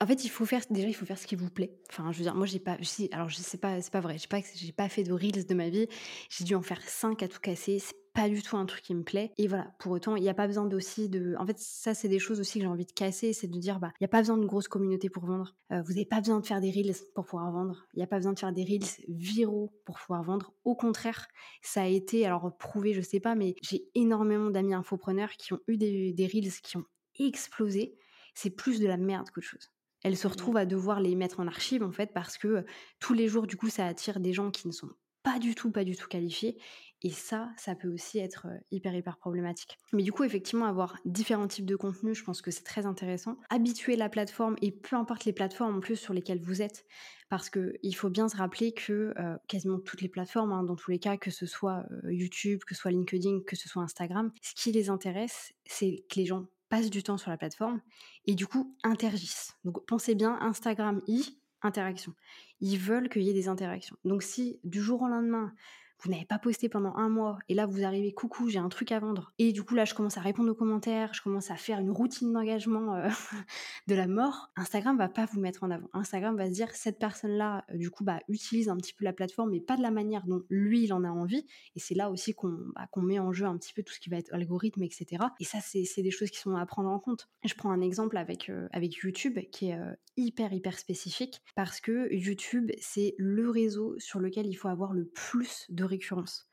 en fait, il faut faire déjà, il faut faire ce qui vous plaît. Enfin, je veux dire, moi, j'ai pas, alors je sais pas, c'est pas vrai. J'ai pas, j'ai pas fait de reels de ma vie. J'ai dû en faire cinq à tout casser. C'est pas du tout un truc qui me plaît. Et voilà. Pour autant, il n'y a pas besoin aussi de. En fait, ça, c'est des choses aussi que j'ai envie de casser. C'est de dire, bah, il n'y a pas besoin de grosse communauté pour vendre. Euh, vous n'avez pas besoin de faire des reels pour pouvoir vendre. Il n'y a pas besoin de faire des reels viraux pour pouvoir vendre. Au contraire, ça a été, alors prouvé, je sais pas, mais j'ai énormément d'amis infopreneurs qui ont eu des, des reels qui ont explosé. C'est plus de la merde qu'autre chose elle se mmh. retrouve à devoir les mettre en archive en fait parce que tous les jours du coup ça attire des gens qui ne sont pas du tout pas du tout qualifiés et ça ça peut aussi être hyper hyper problématique. Mais du coup effectivement avoir différents types de contenus, je pense que c'est très intéressant. Habituer la plateforme et peu importe les plateformes en plus sur lesquelles vous êtes parce que il faut bien se rappeler que quasiment toutes les plateformes hein, dans tous les cas que ce soit YouTube, que ce soit LinkedIn, que ce soit Instagram, ce qui les intéresse, c'est que les gens passent du temps sur la plateforme et du coup interagissent. Donc pensez bien, Instagram, i, interaction. Ils veulent qu'il y ait des interactions. Donc si du jour au lendemain, vous n'avez pas posté pendant un mois, et là vous arrivez, coucou, j'ai un truc à vendre. Et du coup là, je commence à répondre aux commentaires, je commence à faire une routine d'engagement euh, de la mort. Instagram va pas vous mettre en avant. Instagram va se dire, cette personne-là, euh, du coup, bah, utilise un petit peu la plateforme, mais pas de la manière dont lui, il en a envie. Et c'est là aussi qu'on bah, met en jeu un petit peu tout ce qui va être algorithme, etc. Et ça, c'est des choses qui sont à prendre en compte. Je prends un exemple avec, euh, avec YouTube, qui est hyper, hyper spécifique, parce que YouTube, c'est le réseau sur lequel il faut avoir le plus de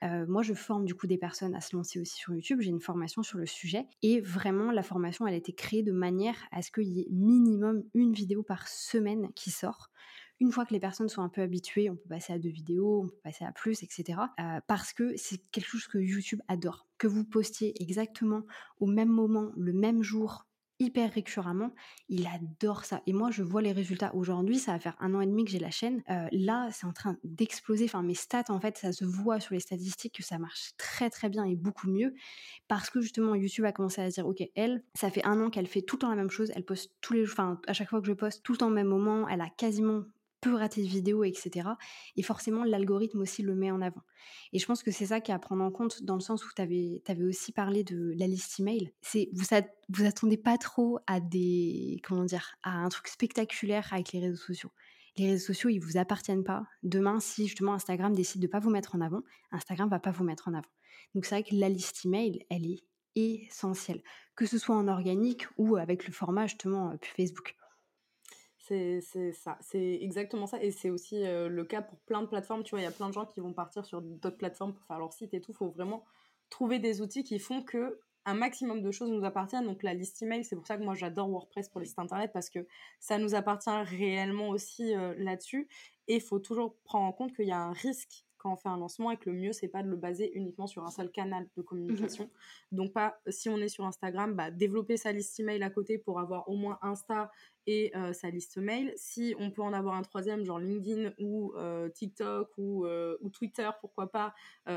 Euh, moi, je forme du coup des personnes à se lancer aussi sur YouTube. J'ai une formation sur le sujet et vraiment, la formation, elle a été créée de manière à ce qu'il y ait minimum une vidéo par semaine qui sort. Une fois que les personnes sont un peu habituées, on peut passer à deux vidéos, on peut passer à plus, etc. Euh, parce que c'est quelque chose que YouTube adore. Que vous postiez exactement au même moment, le même jour, hyper récurremment, il adore ça. Et moi, je vois les résultats. Aujourd'hui, ça va faire un an et demi que j'ai la chaîne. Euh, là, c'est en train d'exploser. Enfin, mes stats, en fait, ça se voit sur les statistiques que ça marche très très bien et beaucoup mieux. Parce que justement, YouTube a commencé à dire, ok, elle, ça fait un an qu'elle fait tout le temps la même chose. Elle poste tous les jours, enfin, à chaque fois que je poste, tout le temps au même moment. Elle a quasiment peu rater de vidéos, etc. Et forcément, l'algorithme aussi le met en avant. Et je pense que c'est ça qui est à prendre en compte dans le sens où tu avais, aussi parlé de la liste email. C'est vous, vous attendez pas trop à des comment dire à un truc spectaculaire avec les réseaux sociaux. Les réseaux sociaux, ils vous appartiennent pas. Demain, si justement Instagram décide de pas vous mettre en avant, Instagram va pas vous mettre en avant. Donc c'est vrai que la liste email, elle est essentielle, que ce soit en organique ou avec le format justement euh, Facebook. C'est ça, c'est exactement ça. Et c'est aussi le cas pour plein de plateformes. Tu vois, il y a plein de gens qui vont partir sur d'autres plateformes pour faire leur site et tout. Il faut vraiment trouver des outils qui font que un maximum de choses nous appartiennent. Donc la liste email, c'est pour ça que moi j'adore WordPress pour les sites internet parce que ça nous appartient réellement aussi là-dessus. Et il faut toujours prendre en compte qu'il y a un risque quand on fait un lancement et que le mieux c'est pas de le baser uniquement sur un seul canal de communication. Mmh Donc pas si on est sur Instagram, bah, développer sa liste email à côté pour avoir au moins Insta et euh, sa liste mail. Si on peut en avoir un troisième, genre LinkedIn ou euh, TikTok ou, euh, ou, Twitter, pourquoi pas,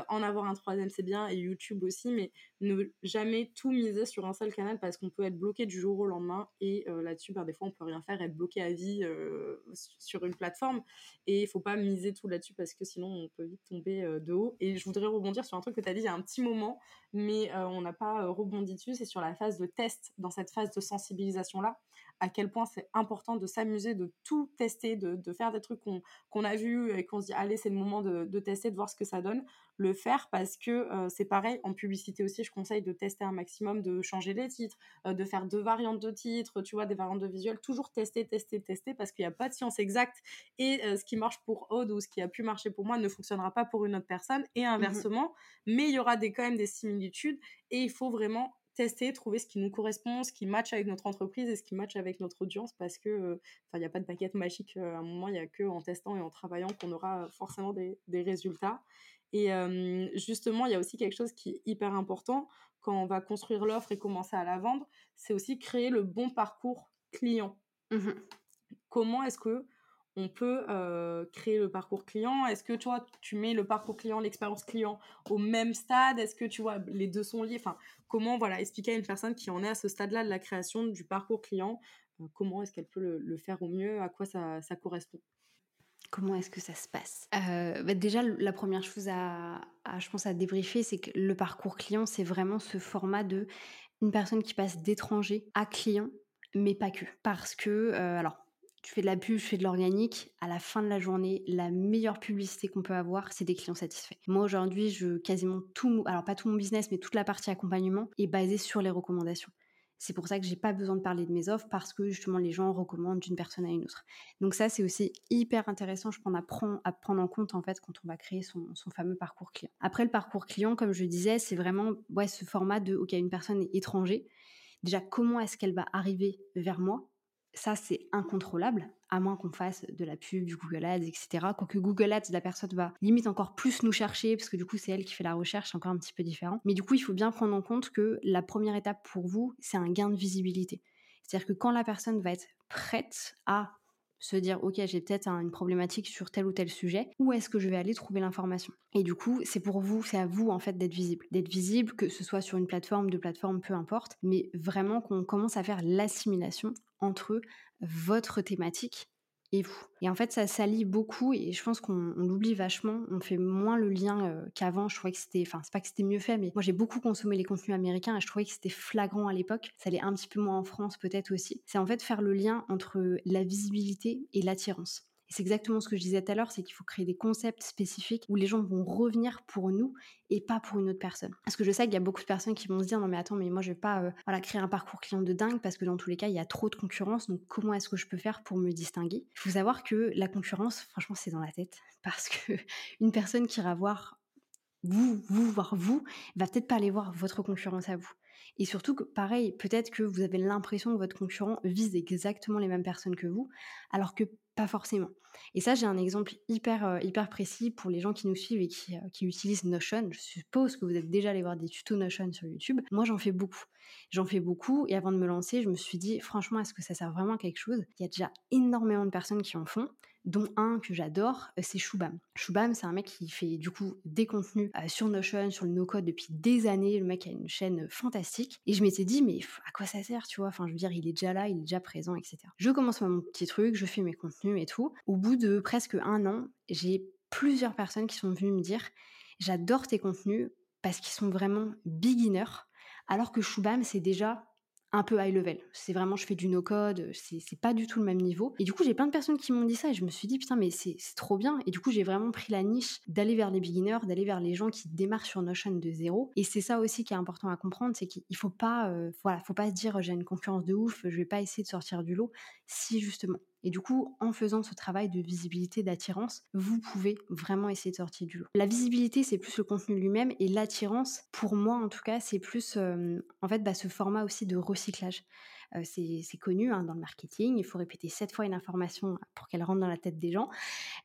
en avoir un troisième, c'est bien, et YouTube aussi, mais ne jamais tout miser sur un seul canal parce qu'on peut être bloqué du jour au lendemain et là-dessus, bah, des fois, on peut rien faire, être bloqué à vie sur une plateforme et il faut pas miser tout là-dessus parce que sinon, on peut vite tomber de haut. Et je voudrais rebondir sur un truc que tu as dit il y a un petit moment, mais on n'a pas rebondi dessus, c'est sur la phase de test, dans cette phase de sensibilisation-là à quel point c'est important de s'amuser, de tout tester, de, faire des trucs qu'on a vus et qu'on se dit allez c'est le moment de, tester, de voir ce que ça donne, le faire parce que euh, c'est pareil en publicité aussi je conseille de tester un maximum, de changer les titres, euh, de faire deux variantes de titres, tu vois des variantes de visuels, toujours tester, tester, tester parce qu'il n'y a pas de science exacte et euh, ce qui marche pour Aude ou ce qui a pu marcher pour moi ne fonctionnera pas pour une autre personne et mmh inversement, mais il y aura des, quand même des similitudes et il faut vraiment tester, trouver ce qui nous correspond, ce qui match avec notre entreprise et ce qui match avec notre audience parce que, euh, il n'y a pas de baguette magique euh, à un moment, il n'y a que en testant et en travaillant qu'on aura forcément des, résultats. Et justement, il y a aussi quelque chose qui est hyper important quand on va construire l'offre et commencer à la vendre, c'est aussi créer le bon parcours client. Mmh Comment est-ce que on peut créer le parcours client. Est-ce que tu tu mets le parcours client, l'expérience client au même stade? Est-ce que tu vois, les deux sont liés? Enfin, comment voilà expliquer à une personne qui en est à ce stade-là de la création du parcours client Comment est-ce qu'elle peut le, faire au mieux? À quoi ça, correspond? Comment est-ce que ça se passe? Bah, Déjà, la première chose à, je pense, à débriefer, c'est que le parcours client, c'est vraiment ce format de une personne qui passe d'étranger à client, mais pas que. Parce que, alors, tu fais de la pub, je fais de l'organique, à la fin de la journée, la meilleure publicité qu'on peut avoir, c'est des clients satisfaits. Moi aujourd'hui, je quasiment tout, alors pas tout mon business, mais toute la partie accompagnement est basée sur les recommandations. C'est pour ça que j'ai pas besoin de parler de mes offres parce que justement les gens recommandent d'une personne à une autre. Donc ça c'est aussi hyper intéressant, je à prendre, à prendre en compte en fait quand on va créer son, fameux parcours client. Après le parcours client, comme je disais, c'est vraiment ouais, ce format de ok une personne est étranger. Déjà comment est-ce qu'elle va arriver vers moi? Ça, c'est incontrôlable, à moins qu'on fasse de la pub, du Google Ads, etc. Quoique Google Ads, la personne va limite encore plus nous chercher, parce que du coup, c'est elle qui fait la recherche, encore un petit peu différent. Mais du coup, il faut bien prendre en compte que la première étape pour vous, c'est un gain de visibilité. C'est-à-dire que quand la personne va être prête à se dire ok j'ai peut-être une problématique sur tel ou tel sujet où est-ce que je vais aller trouver l'information? Et du coup c'est pour vous c'est à vous en fait d'être visible. D'être visible que ce soit sur une plateforme de plateforme peu importe mais vraiment qu'on commence à faire l'assimilation entre votre thématique et vous. Et en fait, ça s'allie beaucoup et je pense qu'on l'oublie vachement. On fait moins le lien qu'avant. Je trouvais que c'était, enfin, c'est pas que c'était mieux fait, mais moi j'ai beaucoup consommé les contenus américains et je trouvais que c'était flagrant à l'époque. Ça allait un petit peu moins en France peut-être aussi. C'est en fait faire le lien entre la visibilité et l'attirance c'est exactement ce que je disais tout à l'heure, c'est qu'il faut créer des concepts spécifiques où les gens vont revenir pour nous et pas pour une autre personne. Parce que je sais qu'il y a beaucoup de personnes qui vont se dire non mais attends mais moi je vais pas euh, voilà, créer un parcours client de dingue parce que dans tous les cas il y a trop de concurrence donc comment est-ce que je peux faire pour me distinguer? Il faut savoir que la concurrence franchement c'est dans la tête parce que une personne qui ira voir vous, vous, voir vous, va peut-être pas aller voir votre concurrence à vous. Et surtout que, pareil, peut-être que vous avez l'impression que votre concurrent vise exactement les mêmes personnes que vous, alors que pas forcément. Et ça, j'ai un exemple hyper, euh, hyper précis pour les gens qui nous suivent et qui, euh, qui utilisent Notion. Je suppose que vous êtes déjà allé voir des tutos Notion sur YouTube. Moi, j'en fais beaucoup. J'en fais beaucoup et avant de me lancer, je me suis dit, franchement, est-ce que ça sert vraiment à quelque chose? Il y a déjà énormément de personnes qui en font dont un que j'adore, euh, c'est Shubham. Shubham, c'est un mec qui fait du coup des contenus euh, sur Notion, sur le no-code depuis des années. Le mec a une chaîne fantastique. Et je m'étais dit, mais à quoi ça sert, tu vois? Enfin, je veux dire, il est déjà là, il est déjà présent, etc. Je commence mon petit truc, je fais mes contenus et tout. Au bout de presque un an, j'ai plusieurs personnes qui sont venues me dire, j'adore tes contenus parce qu'ils sont vraiment beginners, alors que Shubham, c'est déjà un peu high level. C'est vraiment, je fais du no-code, c'est pas du tout le même niveau. Et du coup, j'ai plein de personnes qui m'ont dit ça et je me suis dit, putain, mais c'est trop bien. Et du coup, j'ai vraiment pris la niche d'aller vers les beginners, d'aller vers les gens qui démarrent sur Notion de zéro. Et c'est ça aussi qui est important à comprendre, c'est qu'il faut pas, euh, faut pas se dire, j'ai une concurrence de ouf, je vais pas essayer de sortir du lot. Si, justement, et du coup, en faisant ce travail de visibilité, d'attirance, vous pouvez vraiment essayer de sortir du lot. La visibilité, c'est plus le contenu lui-même et l'attirance, pour moi en tout cas, c'est plus euh, en fait bah, ce format aussi de recyclage. Euh, c'est connu hein, dans le marketing, il faut répéter sept fois une information pour qu'elle rentre dans la tête des gens.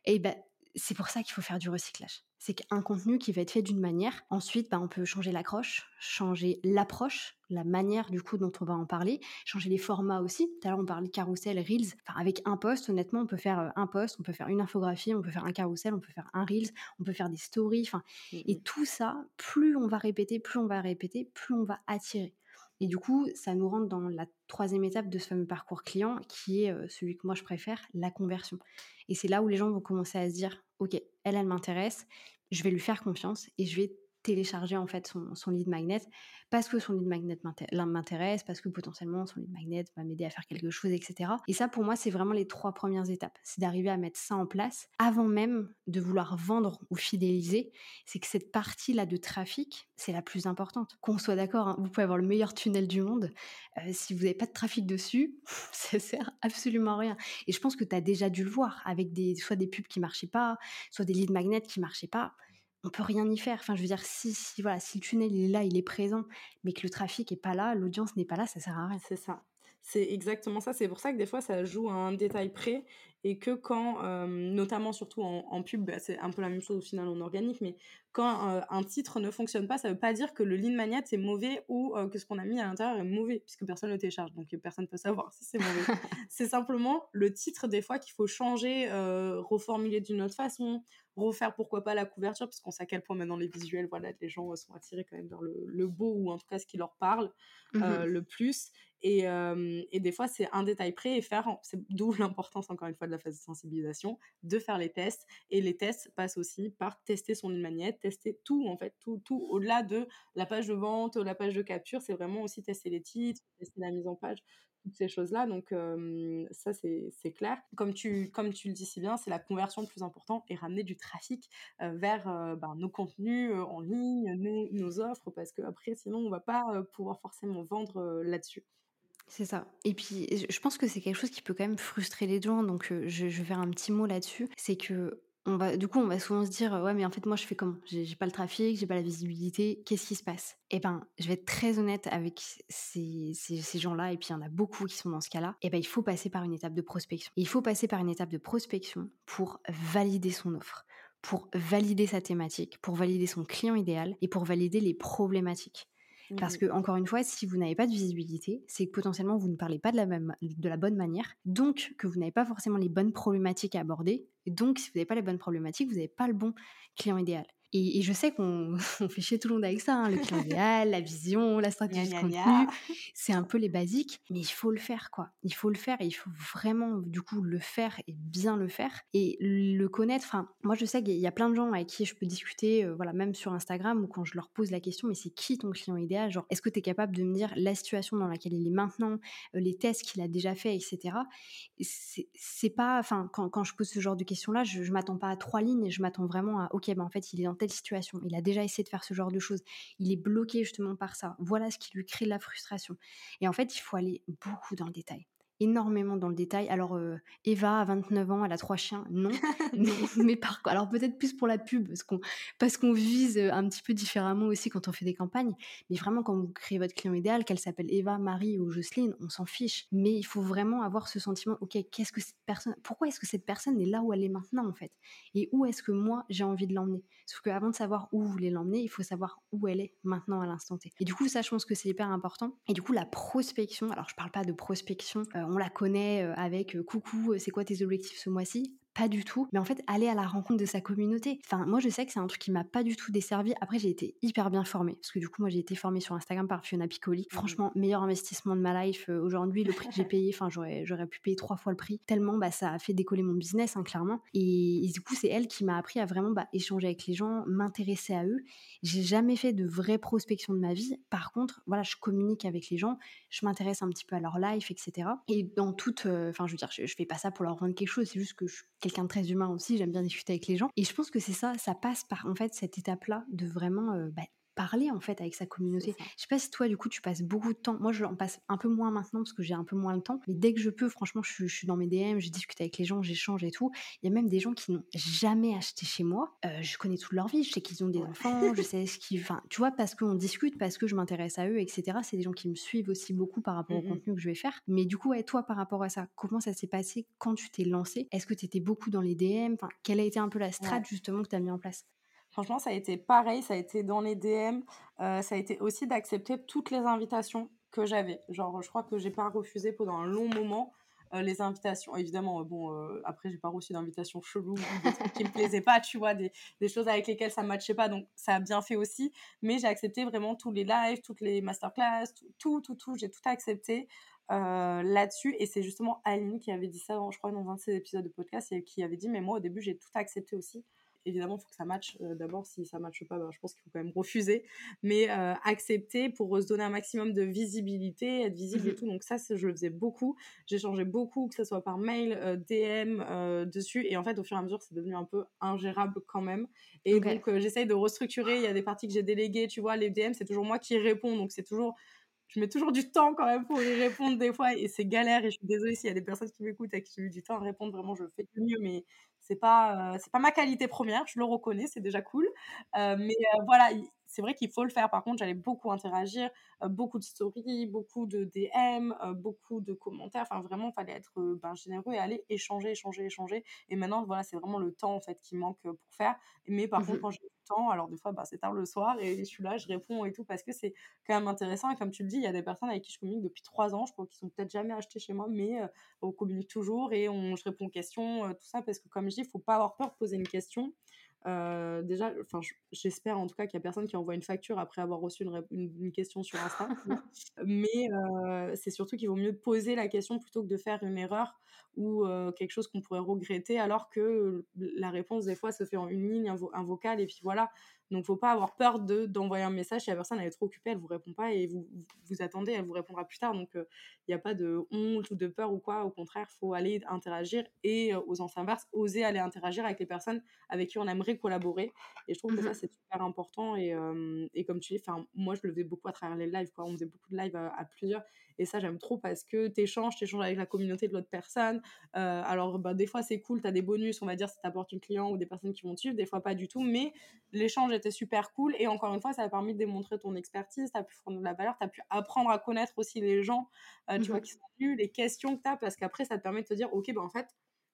Et ben, c'est pour ça qu'il faut faire du recyclage. C'est qu'un contenu qui va être fait d'une manière, ensuite bah, on peut changer l'accroche, changer l'approche, la manière du coup dont on va en parler, changer les formats aussi. Tout à l'heure on parlait carousel, reels. Enfin, avec un post, honnêtement, on peut faire euh, un post, on peut faire une infographie, on peut faire un carousel, on peut faire un reels, on peut faire des stories. Enfin, mmh et tout ça, plus on va répéter, plus on va répéter, plus on va attirer. Et du coup, ça nous rentre dans la troisième étape de ce fameux parcours client, qui est euh, celui que moi je préfère, la conversion. Et c'est là où les gens vont commencer à se dire, ok, elle, elle m'intéresse, je vais lui faire confiance et je vais télécharger en fait son, lead magnet parce que son lead magnet m'intéresse, parce que potentiellement son lead magnet va m'aider à faire quelque chose, etc. Et ça pour moi c'est vraiment les trois premières étapes, c'est d'arriver à mettre ça en place avant même de vouloir vendre ou fidéliser. C'est que cette partie là de trafic c'est la plus importante. Qu'on soit d'accord, hein, vous pouvez avoir le meilleur tunnel du monde, euh, si vous n'avez pas de trafic dessus, ça sert absolument à rien. Et je pense que tu as déjà dû le voir avec des soit des pubs qui marchaient pas, soit des lead magnets qui marchaient pas on peut rien y faire. Enfin, je veux dire, si, si, voilà, si le tunnel est là, il est présent, mais que le trafic est pas là, l'audience n'est pas là, ça sert à rien. C'est ça. C'est exactement ça. C'est pour ça que des fois, ça joue à un détail près et que quand, euh, notamment surtout en, pub, bah, c'est un peu la même chose au final en organique, mais quand euh, un titre ne fonctionne pas, ça ne veut pas dire que le lead magnet est mauvais ou euh, que ce qu'on a mis à l'intérieur est mauvais, puisque personne ne le télécharge, donc personne ne peut savoir si c'est mauvais. c'est simplement le titre des fois qu'il faut changer, reformuler d'une autre façon, refaire pourquoi pas la couverture, parce qu'on sait à quel point maintenant les visuels, voilà, les gens sont attirés quand même vers le, beau ou en tout cas ce qui leur parle mmh le plus. Et, et, des fois, c'est un détail près et faire, c'est d'où l'importance encore une fois de la phase de sensibilisation, de faire les tests. Et les tests passent aussi par tester son magnète, tester tout en fait, tout, tout au-delà de la page de vente, la page de capture, c'est vraiment aussi tester les titres, tester la mise en page, toutes ces choses-là. Donc ça, c'est clair. Comme tu, comme tu le dis si bien, c'est la conversion le plus important et ramener du trafic vers ben, nos contenus en ligne, nos, offres, parce que après, sinon, on va pas pouvoir forcément vendre là-dessus. C'est ça. Et puis, je pense que c'est quelque chose qui peut quand même frustrer les gens. Donc, je, vais faire un petit mot là-dessus. C'est que on va, du coup, on va souvent se dire, ouais, mais en fait, moi, je fais comment? J'ai pas le trafic, j'ai pas la visibilité. Qu'est-ce qui se passe? Eh ben, je vais être très honnête avec ces, ces, gens-là. Et puis, il y en a beaucoup qui sont dans ce cas-là. Eh ben, il faut passer par une étape de prospection. il faut passer par une étape de prospection pour valider son offre pour valider sa thématique, pour valider son client idéal et pour valider les problématiques. Parce mmh. que, encore une fois, si vous n'avez pas de visibilité, c'est que potentiellement vous ne parlez pas de la, même, de la bonne manière, donc que vous n'avez pas forcément les bonnes problématiques à aborder. donc, si vous n'avez pas les bonnes problématiques, vous n'avez pas le bon client idéal. Et, je sais qu'on fait chier tout le monde avec ça, hein, le client idéal, la vision, la stratégie de contenu. C'est un peu les basiques, mais il faut le faire, quoi. Il faut le faire et il faut vraiment, du coup, le faire et bien le faire et le connaître. Enfin, moi, je sais qu'il y a plein de gens avec qui je peux discuter, euh, voilà, même sur Instagram ou quand je leur pose la question, mais c'est qui ton client idéal? Genre, est-ce que tu es capable de me dire la situation dans laquelle il est maintenant, euh, les tests qu'il a déjà fait, etc. C'est pas, enfin, quand, quand, je pose ce genre de questions-là, je, je m'attends pas à trois lignes, je m'attends vraiment à, ok, ben en fait, il est dans situation, il a déjà essayé de faire ce genre de choses, il est bloqué justement par ça, voilà ce qui lui crée la frustration. Et en fait, il faut aller beaucoup dans le détail. Énormément dans le détail. Alors, euh, Eva, à 29 ans, elle a trois chiens, non. mais, mais par alors peut-être plus pour la pub, parce qu'on, parce qu'on vise un petit peu différemment aussi quand on fait des campagnes. Mais vraiment, quand vous créez votre client idéal, qu'elle s'appelle Eva, Marie ou Jocelyne, on s'en fiche. Mais il faut vraiment avoir ce sentiment, ok, qu'est-ce que cette personne, pourquoi est-ce que cette personne est là où elle est maintenant en fait? Et où est-ce que moi j'ai envie de l'emmener? Sauf qu'avant de savoir où vous voulez l'emmener, il faut savoir où elle est maintenant à l'instant T. Et du coup, ça, je pense que c'est hyper important. Et du coup, la prospection, alors je parle pas de prospection, euh, on la connaît euh, avec euh, coucou, c'est quoi tes objectifs ce mois-ci? Pas du tout, mais en fait aller à la rencontre de sa communauté. Enfin, moi je sais que c'est un truc qui m'a pas du tout desservi. Après, j'ai été hyper bien formée parce que du coup, moi j'ai été formée sur Instagram par Fiona Piccoli. Mmh Franchement, meilleur investissement de ma life. Euh, aujourd'hui, le prix que j'ai payé, enfin, j'aurais, j'aurais pu payer trois fois le prix. Tellement, bah, ça a fait décoller mon business, hein, clairement. Et, du coup, c'est elle qui m'a appris à vraiment bah, échanger avec les gens, m'intéresser à eux. J'ai jamais fait de vraie prospection de ma vie. Par contre, voilà, je communique avec les gens, je m'intéresse un petit peu à leur life, etc. Et dans toute, euh, enfin, je veux dire, je, je fais pas ça pour leur vendre quelque chose. C'est juste que je quelqu'un de très humain aussi, j'aime bien discuter avec les gens. Et je pense que c'est ça, ça passe par en fait cette étape-là de vraiment euh, bah, parler en fait avec sa communauté. Je sais pas si toi du coup tu passes beaucoup de temps. Moi je en passe un peu moins maintenant parce que j'ai un peu moins le temps. Mais dès que je peux, franchement, je, suis dans mes DM, je discute avec les gens, j'échange et tout. Il y a même des gens qui n'ont jamais acheté chez moi. Euh, je connais toute leur vie, je sais qu'ils ont des enfants, je sais ce qu'ils. Enfin, tu vois, parce qu'on discute, parce que je m'intéresse à eux, etc. C'est des gens qui me suivent aussi beaucoup par rapport au mmh contenu que je vais faire. Mais du coup, ouais, toi par rapport à ça, comment ça s'est passé quand tu t'es lancé? Est-ce que tu étais beaucoup dans les DM Enfin, quelle a été un peu la strat justement que tu as mis en place? Franchement, ça a été pareil, ça a été dans les DM, euh, ça a été aussi d'accepter toutes les invitations que j'avais. Genre, je crois que j'ai pas refusé pendant un long moment euh, les invitations. Évidemment, euh, bon, après, j'ai pas reçu d'invitations cheloues, des trucs qui me plaisaient pas, tu vois, des, des, choses avec lesquelles ça matchait pas, donc ça a bien fait aussi. Mais j'ai accepté vraiment tous les lives, toutes les masterclass, tout, tout, tout, j'ai tout accepté. là-dessus et c'est justement Aline qui avait dit ça je crois dans un de ses épisodes de podcast et qui avait dit mais moi au début j'ai tout accepté aussi évidemment, il faut que ça matche. Euh, d'abord, si ça matche pas, ben, je pense qu'il faut quand même refuser. Mais euh, accepter pour se donner un maximum de visibilité, être visible et mmh tout. Donc ça, je le faisais beaucoup. J'échangeais beaucoup, que ce soit par mail, euh, DM, dessus. Et en fait, au fur et à mesure, c'est devenu un peu ingérable quand même. Et donc, j'essaye de restructurer. Il y a des parties que j'ai déléguées, tu vois. Les DM, c'est toujours moi qui réponds. Donc, c'est toujours je mets toujours du temps quand même pour y répondre des fois et c'est galère et je suis désolée s'il y a des personnes qui m'écoutent et qui ont eu du temps à répondre vraiment je fais du mieux mais c'est pas c'est pas ma qualité première je le reconnais c'est déjà cool. Mais voilà c'est vrai qu'il faut le faire. Par contre, j'allais beaucoup interagir, euh, beaucoup de stories, beaucoup de DM, euh, beaucoup de commentaires. Enfin, vraiment, il fallait être euh, ben, généreux et aller échanger, échanger, échanger. Et maintenant, voilà, c'est vraiment le temps en fait qui manque pour faire. Mais par contre, mmh quand j'ai du temps, alors des fois, bah, c'est tard le soir et je suis là, je réponds et tout parce que c'est quand même intéressant. Et comme tu le dis, il y a des personnes avec qui je communique depuis trois ans, je crois, qui sont peut-être jamais achetés chez moi, mais on communique toujours et on, je réponds aux questions, tout ça, parce que comme je dis, il faut pas avoir peur de poser une question. Euh, déjà, enfin, j'espère en tout cas qu'il y a personne qui envoie une facture après avoir reçu une, une, question sur Insta. Mais euh, c'est surtout qu'il vaut mieux poser la question plutôt que de faire une erreur ou euh, quelque chose qu'on pourrait regretter, alors que la réponse des fois se fait en une ligne, un vocal, et puis voilà. Donc, faut pas avoir peur de d'envoyer un message si la personne elle est trop occupée, elle vous répond pas et vous vous, attendez, elle vous répondra plus tard. Donc, il n'y a pas de honte ou de peur ou quoi. Au contraire, faut aller interagir et aux sens inverse, oser aller interagir avec les personnes avec qui on aimerait collaborer. Et je trouve que ça mmh c'est super important. Et, et comme tu dis, enfin moi je le faisais beaucoup à travers les lives. Quoi. On faisait beaucoup de lives à, plusieurs. Et ça j'aime trop parce que tu échanges, tu échanges avec la communauté de l'autre personne. alors bah, des fois c'est cool, tu as des bonus, on va dire si tu apportes une client ou des personnes qui vont te suivre, des fois pas du tout. Mais l'échange est c'était super cool. Et encore une fois, ça a permis de démontrer ton expertise, tu as pu fournir de la valeur, tu as pu apprendre à connaître aussi les gens, euh, tu vois, mmh qui sont venus, les questions que tu as, parce qu'après, ça te permet de te dire, OK, ben en fait,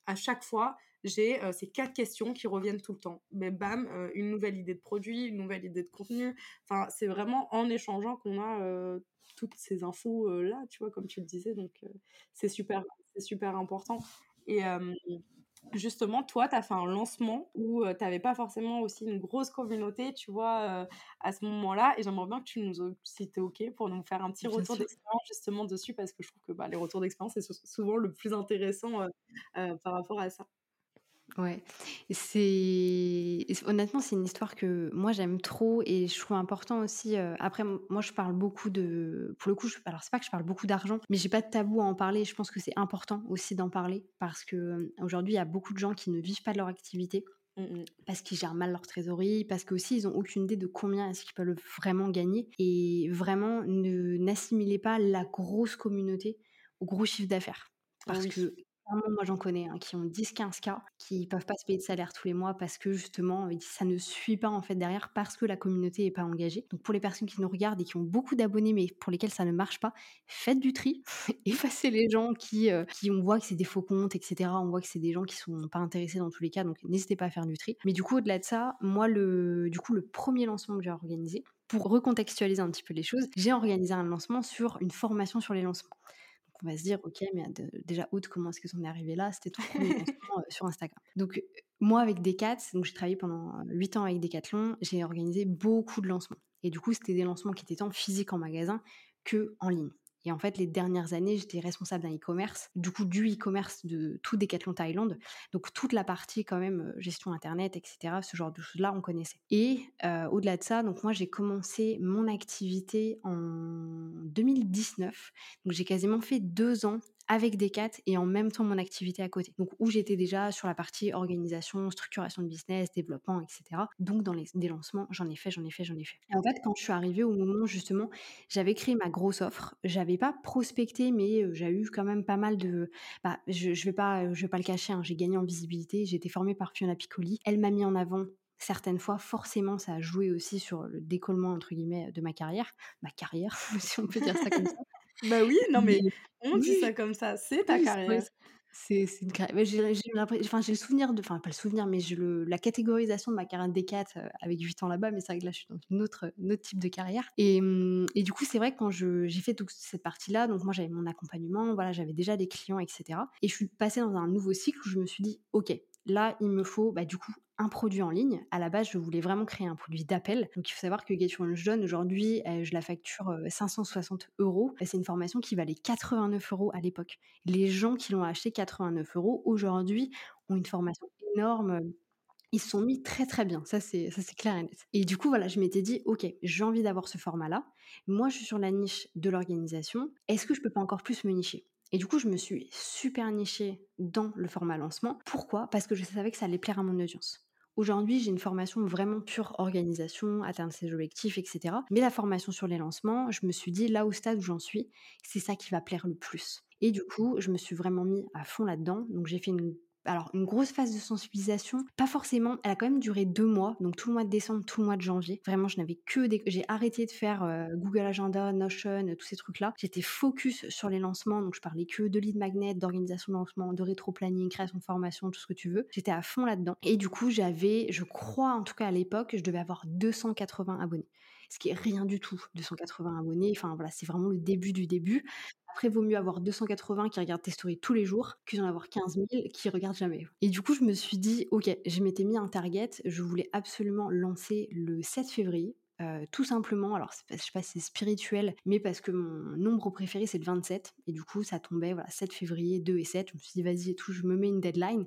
à chaque fois, j'ai euh, ces quatre questions qui reviennent tout le temps. Mais bam, euh, une nouvelle idée de produit, une nouvelle idée de contenu. Enfin, c'est vraiment en échangeant qu'on a toutes ces infos là, tu vois, comme tu le disais. Donc, c'est super, c'est super important. Et justement, toi, tu as fait un lancement où tu n'avais pas forcément aussi une grosse communauté, tu vois, à ce moment-là. Et j'aimerais bien que tu nous, si tu OK, pour nous faire un petit retour d'expérience justement dessus, parce que je trouve que bah, les retours d'expérience, c'est souvent le plus intéressant par rapport à ça. Ouais, c'est honnêtement, c'est une histoire que moi j'aime trop et je trouve important aussi. Euh, après, moi je parle beaucoup de, pour le coup, je... alors c'est pas que je parle beaucoup d'argent, mais j'ai pas de tabou à en parler. Je pense que c'est important aussi d'en parler parce que euh, aujourd'hui il y a beaucoup de gens qui ne vivent pas de leur activité mmh, mmh. parce qu'ils gèrent mal leur trésorerie, parce qu'aussi ils ont aucune idée de combien est-ce qu'ils peuvent vraiment gagner et vraiment ne n'assimilez pas la grosse communauté au gros chiffre d'affaires Ah parce oui. que moi, j'en connais, hein, qui ont 10-15 K, qui peuvent pas se payer de salaire tous les mois parce que justement, ça ne suit pas, en fait, derrière, parce que la communauté est pas engagée. Donc pour les personnes qui nous regardent et qui ont beaucoup d'abonnés, mais pour lesquels ça ne marche pas, faites du tri, effacez les gens qui, qui on voit que c'est des faux comptes et cetera. On voit que c'est des gens qui sont pas intéressés dans tous les cas, donc n'hésitez pas à faire du tri. Mais du coup, au-delà de ça, moi, du coup, le premier lancement que j'ai organisé, pour recontextualiser un petit peu les choses, j'ai organisé un lancement sur une formation sur les lancements. On va se dire: «OK, mais de déjà Aude, comment est-ce que tu en es arrivée là?» C'était lancement, heu, sur Instagram. Donc, heu, moi avec Decat, donc j'ai travaillé pendant 8 ans avec Decathlon, j'ai organisé beaucoup de lancements et du coup, c'était des lancements qui étaient tant physiques en magasin qu'en ligne. Et en fait, les dernières années, j'étais responsable d'un e-commerce, du coup du e-commerce de tout Decathlon Thaïlande. Donc toute la partie quand même, heu, gestion internet et cetera, ce genre de choses-là, on connaissait. Et heu, au-delà de ça, donc moi j'ai commencé mon activité en 2019. Donc j'ai quasiment fait 2 ans avec Decat et en même temps mon activité à côté. Donc où j'étais déjà sur la partie organisation, structuration de business, développement et cetera. Donc dans les des lancements, j'en ai fait, j'en ai fait, j'en ai fait. Et en fait, quand je suis arrivée au moment justement, j'avais créé ma grosse offre, j'avais pas prospecté, mais j'ai eu quand même pas mal de bah, je vais pas, je vais pas le cacher, hein, j'ai gagné en visibilité. J'ai été formée par Fiona Piccoli. Elle m'a mis en avant certaines fois. Forcément, ça a joué aussi sur le «décollement» entre guillemets de ma carrière. Ma carrière, si on peut dire ça comme ça. Bah oui, non Mais mais on dit ça oui, comme ça, c'est ta oui, c'est vrai, carrière. c'est c'est une carrière mais j'ai j'ai l'impré enfin j'ai le souvenir de enfin pas le souvenir, mais j'ai le la catégorisation de ma carrière Decat, heu, avec 8 ans là-bas, mais c'est vrai que là, je suis dans une autre, autre type de carrière et et du coup, c'est vrai que quand je j'ai fait toute cette partie-là, donc moi j'avais mon accompagnement, voilà, j'avais déjà des clients et cetera et je suis passée dans un nouveau cycle où je me suis dit: «OK, là, il me faut, bah, du coup, un produit en ligne». À la base, je voulais vraiment créer un produit d'appel. Donc il faut savoir que Get Your Lunch Done aujourd'hui, je la facture, heu, 560 €. Bah, c'est une formation qui valait 89 € à l'époque. Les gens qui l'ont acheté 89 € aujourd'hui ont une formation énorme, ils se sont mis très, très bien. Ça, c'est ça, c'est clair et net. Et du coup, voilà, je m'étais dit: «OK, j'ai envie d'avoir ce format-là. Moi, je suis sur la niche de l'organisation. Est-ce que je peux pas encore plus me nicher?» et du coup, je me suis super nichée dans le format lancement. Pourquoi? Parce que je savais que ça allait plaire à mon audience. Aujourd'hui, j'ai une formation vraiment pure organisation, atteindre ses objectifs et cetera. Mais la formation sur les lancements, je me suis dit: «Là, au stade où j'en suis, c'est ça qui va plaire le plus» et du coup, je me suis vraiment mis à fond là-dedans. Donc j'ai fait une alors une grosse phase de sensibilisation, pas forcément, elle a quand même duré 2 mois, donc tout le mois de décembre, tout le mois de janvier. Vraiment, je n'avais que des j'ai arrêté de faire, heu, Google Agenda, Notion, tous ces trucs-là. J'étais focus sur les lancements, donc je parlais que de lead magnet, d'organisation de lancement, de rétro-planning, création de formation, tout ce que tu veux. J'étais à fond là-dedans et du coup, j'avais, je crois en tout cas à l'époque, je devais avoir 280 abonnés. Ce qui est rien du tout, 280 abonnés, enfin voilà, c'est vraiment le début du début. Après, vaut mieux avoir 280 qui regardent tes stories tous les jours que d'en avoir 15 000 qui regardent jamais. Et du coup, je me suis dit: «OK», je m'étais mis un target, je voulais absolument lancer le 7 février, heu, tout simplement. Alors je sais pas si c'est spirituel, mais parce que mon nombre préféré, c'est le 27 et du coup, ça tombait, voilà, 7 février, 2 et 7. Je me suis dit: «Vas-y et tout, je me mets une deadline»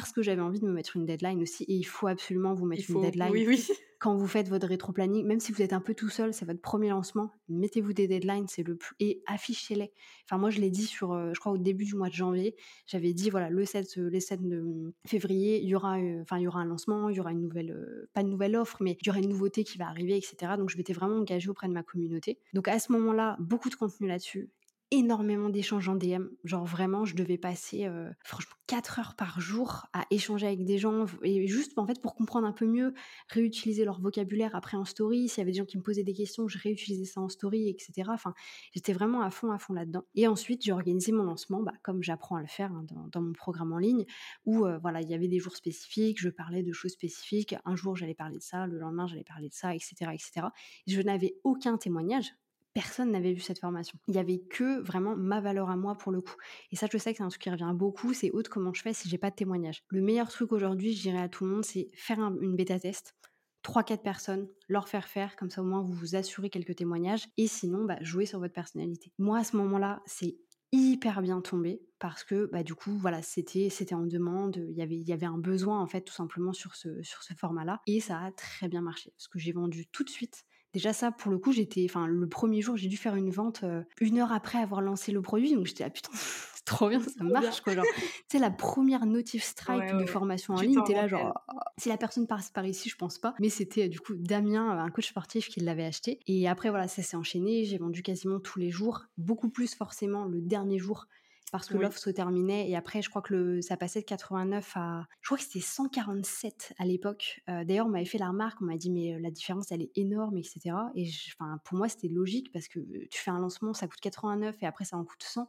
parce que j'avais envie de me mettre une deadline aussi et il faut absolument vous mettre une deadline oui, oui. quand vous faites votre rétro-planning, même si vous êtes un peu tout seul, c'est votre premier lancement, mettez-vous des deadlines, c'est le plus et affichez-les. Enfin moi je l'ai dit sur, heu, je crois au début du mois de janvier, j'avais dit voilà le 7, heu, les 7 de, mmh, février, il y aura, heu, enfin il y aura un lancement, il y aura une nouvelle, pas une nouvelle offre, mais il y aura une nouveauté qui va arriver et cetera. Donc je m'étais vraiment engagée auprès de ma communauté. Donc à ce moment-là, beaucoup de contenu là-dessus, énormément d'échanges en DM. Genre vraiment, je devais passer, heu, franchement 4 heures par jour à échanger avec des gens et juste, en fait, pour comprendre un peu mieux, réutiliser leur vocabulaire après en story. S'il y avait des gens qui me posaient des questions, je réutilisais ça en story et cetera. Enfin, j'étais vraiment à fond, à fond là-dedans et ensuite, j'ai organisé mon lancement, bah, comme j'apprends à le faire, hein, dans mon programme en ligne où, heu, voilà, il y avait des jours spécifiques, je parlais de choses spécifiques. Un jour, j'allais parler de ça, le lendemain, j'allais parler de ça et cetera et cetera. Je n'avais aucun témoignage, personne n'avait vu cette formation. Il y avait que vraiment ma valeur à moi pour le coup. Et ça, je sais que c'est un truc qui revient beaucoup. C'est autre comment je fais si j'ai pas de témoignage. Le meilleur truc aujourd'hui, je dirais à tout le monde, c'est faire un- une bêta test. 3-4 personnes, leur faire faire, comme ça au moins vous vous assurez quelques témoignages, et sinon bah, jouer sur votre personnalité. Moi à ce moment-là, c'est hyper bien tombé parce que bah, du coup voilà c'était en demande il y avait y avait un besoin en fait tout simplement sur ce sur ce format là et ça a très bien marché parce que j'ai vendu tout de suite Déjà ça, pour le coup, j'étais enfin le premier jour, j'ai dû faire une vente, heu, 1 heure après avoir lancé le produit, donc j'étais: «Ah putain, c'est trop bien, ça marche quoi», genre, tu sais la première notif Ouais, Stripe de formation en ligne, tu là genre. «Oh». Si la personne passe par ici, je pense pas, mais c'était, heu, du coup Damien, heu, un coach sportif qui l'avait acheté. Et après voilà, ça s'est enchaîné, j'ai vendu quasiment tous les jours, beaucoup plus forcément le dernier jour parce que l'offre se terminait et après je crois que le, ça passait de 89 à je crois que c'était 147 à l'époque. Euh, d'ailleurs on m'avait fait la remarque, on m'a dit mais la différence elle est énorme etc. Et enfin pour moi c'était logique parce que tu fais un lancement ça coûte 89 et après ça en coûte 100.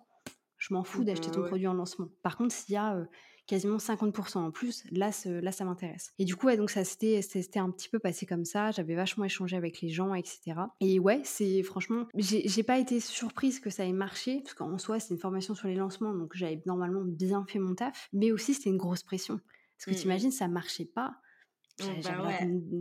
Je m'en fous d'acheter ton produit en lancement. Par contre s'il y a quasiment 50% en plus, là, là ça m'intéresse. Et du coup, ouais, donc ça c'était un petit peu passé comme ça, j'avais vachement échangé avec les gens, etc. Et ouais, c'est franchement, j'ai pas été surprise que ça ait marché, parce qu'en soi, c'est une formation sur les lancements, donc j'avais normalement bien fait mon taf, mais aussi c'était une grosse pression. Parce que tu mmh t'imagines, ça marchait pas, j'avais bah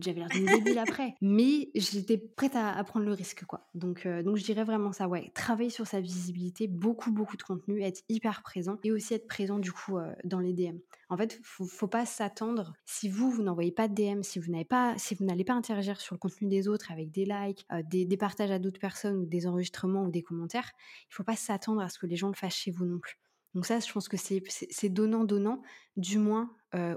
l'air d'une débile après. Mais j'étais prête à, prendre le risque, quoi. Donc, euh, donc je dirais vraiment ça, ouais. Travailler sur sa visibilité, beaucoup, beaucoup de contenu, être hyper présent et aussi être présent, du coup, euh, dans les DM. En fait, faut, faut pas s'attendre. Si vous, vous n'envoyez pas de DM, si vous n'avez pas, si vous n'allez pas interagir sur le contenu des autres avec des likes, euh, des, des, partages à d'autres personnes ou des enregistrements ou des commentaires, il faut pas s'attendre à ce que les gens le fassent chez vous non plus. Donc ça, je pense que c'est donnant-donnant, du moins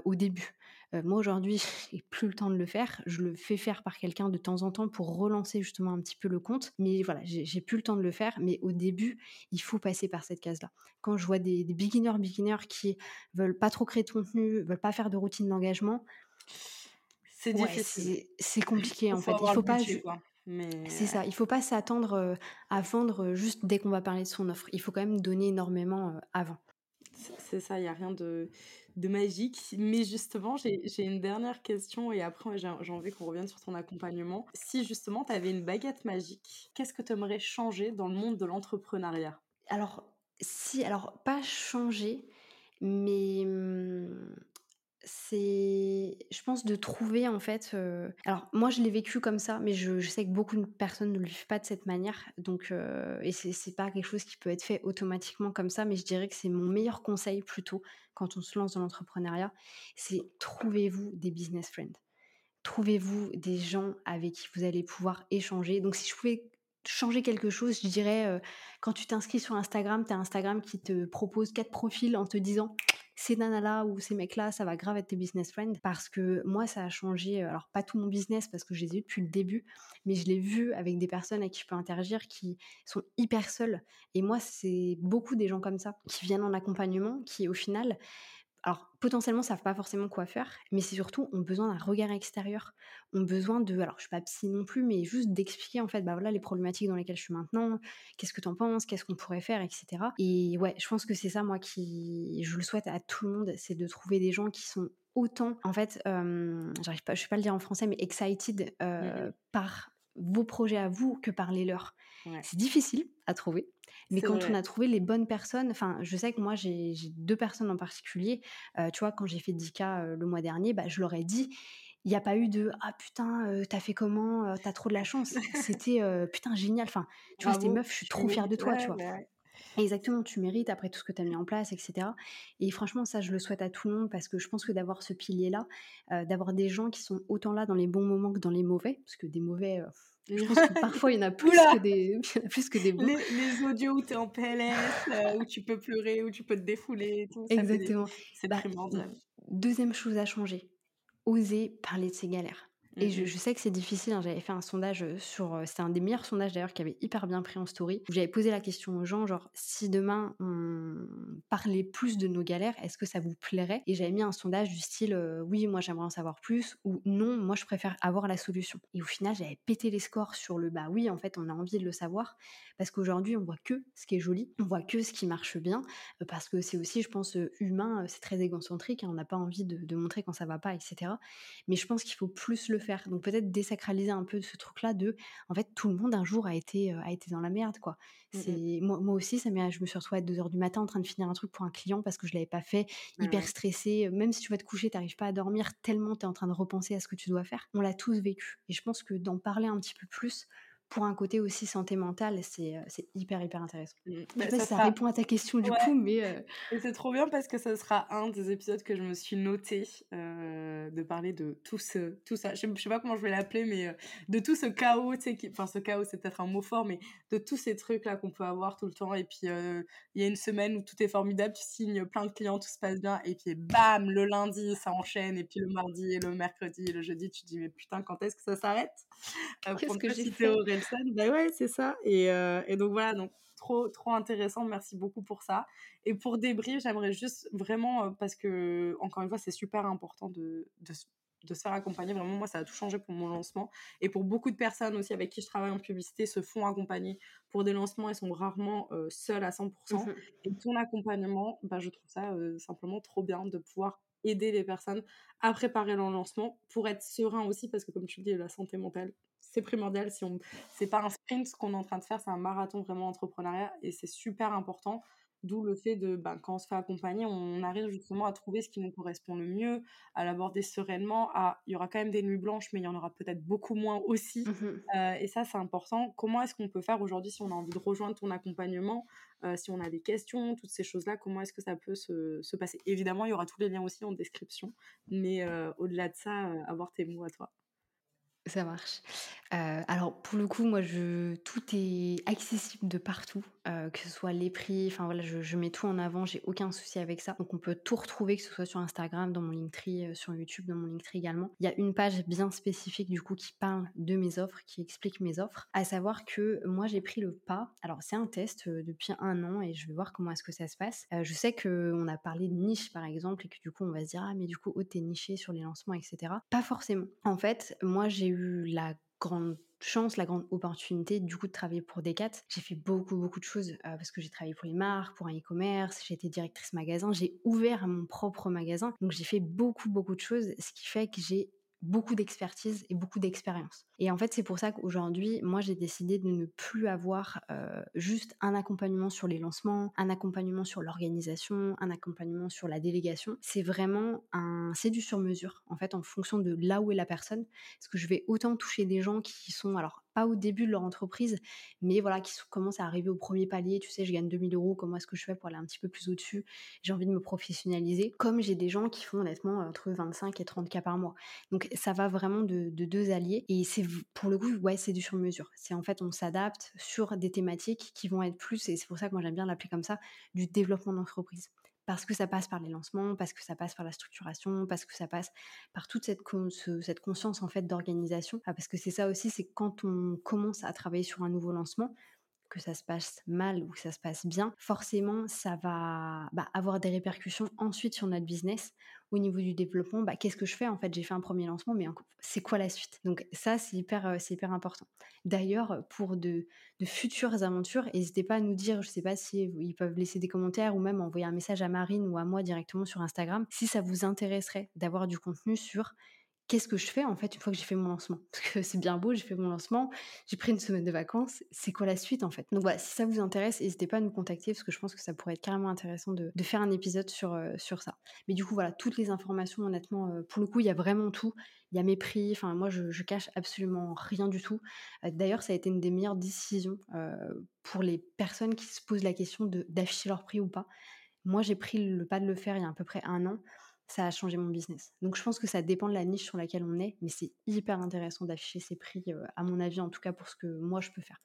au début moi aujourd'hui, j'ai plus le temps de le faire. Je le fais faire par quelqu'un de temps en temps pour relancer justement un petit peu le compte. Mais voilà, j'ai plus le temps de le faire. Mais au début, il faut passer par cette case-là. Quand je vois des, beginners, beginners qui veulent pas trop créer de contenu, veulent pas faire de routine d'engagement, c'est difficile. C'est compliqué en fait. Il faut pas. C'est ça, il faut pas s'attendre à vendre juste dès qu'on va parler de son offre. Il faut quand même donner énormément avant. C'est ça, il n'y a rien de, magique. Mais justement, j'ai une dernière question et après, j'ai envie qu'on revienne sur ton accompagnement. Si justement, tu avais une baguette magique, qu'est-ce que tu aimerais changer dans le monde de l'entrepreneuriat? Alors, si, alors, pas changer, mais mmh, c'est, je pense, de trouver en fait. Euh, alors moi, je l'ai vécu comme ça, mais je, sais que beaucoup de personnes ne le vivent pas de cette manière. Donc, euh, et c'est pas quelque chose qui peut être fait automatiquement comme ça, mais je dirais que c'est mon meilleur conseil plutôt quand on se lance dans l'entrepreneuriat, c'est trouvez-vous des business friends. Trouvez-vous des gens avec qui vous allez pouvoir échanger. Donc, si je pouvais changer quelque chose, je dirais, euh, quand tu t'inscris sur Instagram, tu as Instagram qui te propose quatre profils en te disant ces nanas-là ou ces mecs-là, ça va grave être tes business friends. Parce que moi, ça a changé, euh, alors pas tout mon business parce que je les ai eu depuis le début, mais je l'ai vu avec des personnes avec qui je peux interagir qui sont hyper seules. Et moi, c'est beaucoup des gens comme ça qui viennent en accompagnement, qui au final alors potentiellement savent pas forcément quoi faire, mais c'est surtout ont besoin d'un regard extérieur, ont besoin de, alors je suis pas psy non plus, mais juste d'expliquer en fait, bah voilà les problématiques dans lesquelles je suis maintenant, qu'est-ce que tu en penses, qu'est-ce qu'on pourrait faire, etc. Et ouais, je pense que c'est ça moi qui, je le souhaite à tout le monde, c'est de trouver des gens qui sont autant, en fait, j'arrive pas, je vais pas le dire en français, mais excited mmh par vos projets à vous que par les leurs. C'est difficile à trouver, mais quand on a trouvé les bonnes personnes, enfin, je sais que moi, j'ai deux personnes en particulier. tu vois, quand j'ai fait 10K le mois dernier, bah, je leur ai dit, il n'y a pas eu de ah putain, t'as fait comment, t'as trop de la chance. C'était putain, génial. Enfin, tu vois, c'était meuf, je suis trop fière de toi, tu vois. Bah Exactement, tu mérites après tout ce que tu as mis en place, etc. Et franchement, ça, je le souhaite à tout le monde parce que je pense que d'avoir ce pilier-là, d'avoir des gens qui sont autant là dans les bons moments que dans les mauvais, parce que des mauvais, je pense que parfois, il y en a plus, que des, plus que des bons. Les, audios où tu es en PLS, euh, où tu peux pleurer, où tu peux te défouler. Tout, Exactement. C'est bah, primordial. Deuxième chose à changer, oser parler de ses galères. Et je, mmh sais que c'est difficile. Hein, j'avais fait un sondage sur. C'était un des meilleurs sondages d'ailleurs qui avait hyper bien pris en story. J'avais posé la question aux gens genre, si demain on parlait plus de nos galères, est-ce que ça vous plairait? Et j'avais mis un sondage du style oui, moi j'aimerais en savoir plus ou non, moi je préfère avoir la solution. Et au final, j'avais pété les scores sur le bah oui, en fait, on a envie de le savoir parce qu'aujourd'hui, on voit que ce qui est joli, on voit que ce qui marche bien parce que c'est aussi, je pense, humain, c'est très égocentrique. Hein, on n'a pas envie de, de montrer quand ça va pas, etc. Mais je pense qu'il faut plus le faire. Donc peut-être désacraliser un peu ce truc-là de, en fait, tout le monde un jour a été, euh, a été dans la merde, quoi. Mmh c'est moi, moi, aussi, ça je me suis retrouvée à 2 heures du matin en train de finir un truc pour un client parce que je l'avais pas fait, hyper stressée. Même si tu vas te coucher, tu n'arrives pas à dormir tellement tu es en train de repenser à ce que tu dois faire. On l'a tous vécu. Et je pense que d'en parler un petit peu plus, pour un côté aussi santé mentale, c'est hyper, hyper intéressant. Mmh. Je sais bah, si ça répond à ta question du coup, mais... c'est trop bien parce que ça sera un des épisodes que je me suis noté de parler de tout, ce, tout ça. Je, sais pas comment je vais l'appeler, mais de tout ce chaos, tu sais, enfin ce chaos c'est peut-être un mot fort, mais de tous ces trucs-là qu'on peut avoir tout le temps. Et puis il y a une semaine où tout est formidable, tu signes plein de clients, tout se passe bien, et puis bam, le lundi ça enchaîne, et puis le mardi, et le mercredi, et le jeudi, tu te dis mais putain, quand est-ce que ça s'arrête? Qu'est-ce que j'ai fait? Personne. Bah ouais, c'est ça. Et, et donc voilà, donc trop, trop intéressant. Merci beaucoup pour ça. Et pour débrief, j'aimerais juste vraiment, parce que, encore une fois, c'est super important de, de, de se faire accompagner. Vraiment, moi, ça a tout changé pour mon lancement. Et pour beaucoup de personnes aussi avec qui je travaille en publicité, se font accompagner pour des lancements et sont rarement euh, seuls à 100%. Mmh et ton accompagnement, bah, je trouve ça euh, simplement trop bien de pouvoir aider les personnes à préparer leur lancement pour être serein aussi, parce que comme tu le dis, la santé mentale, c'est primordial. Si on, c'est pas un sprint ce qu'on est en train de faire, c'est un marathon vraiment entrepreneuriat et c'est super important D'où le fait de, ben, quand on se fait accompagner, on arrive justement à trouver ce qui nous correspond le mieux, à l'aborder sereinement. À, il y aura quand même des nuits blanches, mais il y en aura peut-être beaucoup moins aussi. Mmh euh, et ça, c'est important. Comment est-ce qu'on peut faire aujourd'hui si on a envie de rejoindre ton accompagnement, euh, si on a des questions, toutes ces choses-là, comment est-ce que ça peut se, se, passer? Évidemment, il y aura tous les liens aussi en description, mais euh, au-delà de ça, avoir tes mots à toi. Ça marche. Euh, alors pour le coup, moi tout est accessible de partout, euh, que ce soit les prix, enfin voilà, je mets tout en avant, j'ai aucun souci avec ça. Donc on peut tout retrouver, que ce soit sur Instagram, dans mon Linktree, euh, sur YouTube, dans mon Linktree également. Il y a une page bien spécifique du coup qui parle de mes offres, qui explique mes offres. À savoir que moi j'ai pris le pas, alors c'est un test, depuis un an et je vais voir comment est-ce que ça se passe. je sais qu'on a parlé de niche par exemple et que du coup on va se dire: «Ah mais du coup, oh tu niché sur les lancements etc. Pas forcément. En fait, moi j'ai eu la grande chance, la grande opportunité du coup de travailler pour Decat. J'ai fait beaucoup beaucoup de choses euh, parce que j'ai travaillé pour les marques, pour un e-commerce, j'ai été directrice magasin, j'ai ouvert mon propre magasin. Donc j'ai fait beaucoup beaucoup de choses, ce qui fait que j'ai beaucoup d'expertise et beaucoup d'expérience. Et en fait, c'est pour ça qu'aujourd'hui, moi, j'ai décidé de ne plus avoir euh, juste un accompagnement sur les lancements, un accompagnement sur l'organisation, un accompagnement sur la délégation. C'est vraiment un, c'est du sur mesure, en fait, en fonction de là où est la personne. Parce que je vais autant toucher des gens qui sont, alors au début de leur entreprise, mais voilà, qui commencent à arriver au premier palier. Tu sais, je gagne 2000 euros, comment est-ce que je fais pour aller un petit peu plus au-dessus? J'ai envie de me professionnaliser. Comme j'ai des gens qui font honnêtement entre 25 et 30 cas par mois. Donc ça va vraiment de, deux alliés. Et c'est pour le coup, ouais, c'est du sur-mesure. C'est en fait, on s'adapte sur des thématiques qui vont être plus, et c'est pour ça que moi j'aime bien l'appeler comme ça, du développement d'entreprise parce que ça passe par les lancements, parce que ça passe par la structuration, parce que ça passe par toute cette, cette conscience en fait d'organisation. Ah, parce que c'est ça aussi, c'est quand on commence à travailler sur un nouveau lancement, que ça se passe mal ou que ça se passe bien, forcément, ça va bah, avoir des répercussions ensuite sur notre business. Au niveau du développement, bah, qu'est-ce que je fais En fait, j'ai fait un premier lancement, mais c'est quoi la suite? Donc ça, c'est hyper, euh, important. D'ailleurs, pour de, de, futures aventures, n'hésitez pas à nous dire, je ne sais pas si ils peuvent laisser des commentaires ou même envoyer un message à Marine ou à moi directement sur Instagram, si ça vous intéresserait d'avoir du contenu sur qu'est-ce que je fais en fait une fois que j'ai fait mon lancement? Parce que c'est bien beau, j'ai fait mon lancement, j'ai pris une semaine de vacances, c'est quoi la suite en fait? Donc voilà, si ça vous intéresse, n'hésitez pas à nous contacter parce que je pense que ça pourrait être carrément intéressant de, faire un épisode sur, euh, sur ça. Mais du coup voilà, toutes les informations honnêtement, euh, pour le coup il y a vraiment tout. Il y a mes prix, enfin moi je, je cache absolument rien du tout. Euh, d'ailleurs ça a été une des meilleures décisions pour les personnes qui se posent la question d'afficher leur prix ou pas. Moi j'ai pris le pas de le faire il y a à peu près un an ça a changé mon business. Donc je pense que ça dépend de la niche sur laquelle on est, mais c'est hyper intéressant d'afficher ses prix, euh, à mon avis en tout cas pour ce que moi je peux faire.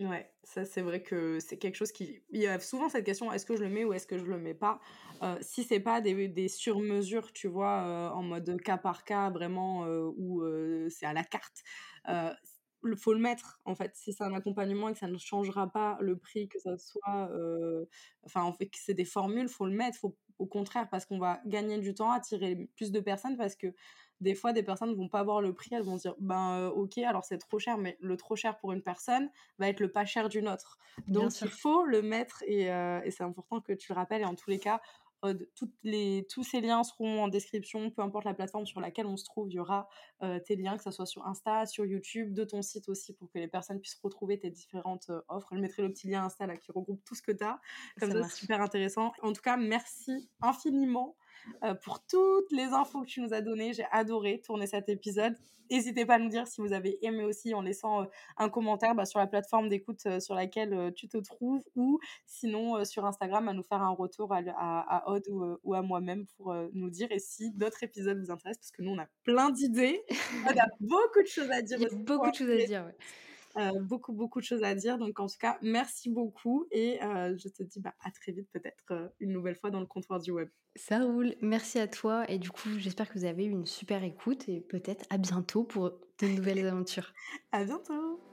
Ouais, ça c'est vrai que c'est quelque chose qui... Il y a souvent cette question, est-ce que je le mais ou est-ce que je le mets pas? Euh, Si c'est pas des, des sur-mesures, tu vois, euh, en mode cas par cas, vraiment, où c'est à la carte, il faut le mettre en fait si c'est un accompagnement et que ça ne changera pas le prix que ça soit enfin en fait que c'est des formules faut le mettre au contraire, parce qu'on va gagner du temps, attirer plus de personnes, parce que des fois, des personnes ne vont pas voir le prix, elles vont se dire, ben euh, ok, alors c'est trop cher, mais le trop cher pour une personne va être le pas cher d'une autre. Donc il faut le mettre, euh, et, c'est important que tu le rappelles, et en tous les cas, toutes les, tous ces liens seront en description, peu importe la plateforme sur laquelle on se trouve, il y aura euh, tes liens, que ce soit sur Insta, sur YouTube, de ton site aussi, pour que les personnes puissent retrouver tes différentes euh, offres. Je mettrai le petit lien Insta là, qui regroupe tout ce que tu as. Comme ça, c'est super intéressant. En tout cas, merci infiniment euh, pour toutes les infos que tu nous as données. J'ai adoré tourner cet épisode. N'hésitez pas à nous dire si vous avez aimé aussi en laissant euh, un commentaire bah, sur la plateforme d'écoute euh, sur laquelle tu te trouves ou sinon sur Instagram à nous faire un retour à, à, Aude ou, à moi-même pour nous dire et si d'autres épisodes vous intéressent parce que nous on a plein d'idées. on a beaucoup de choses à dire. Il y a beaucoup de choses à dire. Ouais. Euh, beaucoup, beaucoup de choses à dire. Donc, en tout cas, merci beaucoup et euh, je te dis bah, à très vite, peut-être euh, une nouvelle fois dans le comptoir du web. Ça roule. Merci à toi. Et du coup, j'espère que vous avez eu une super écoute et peut-être à bientôt pour de nouvelles aventures. à bientôt.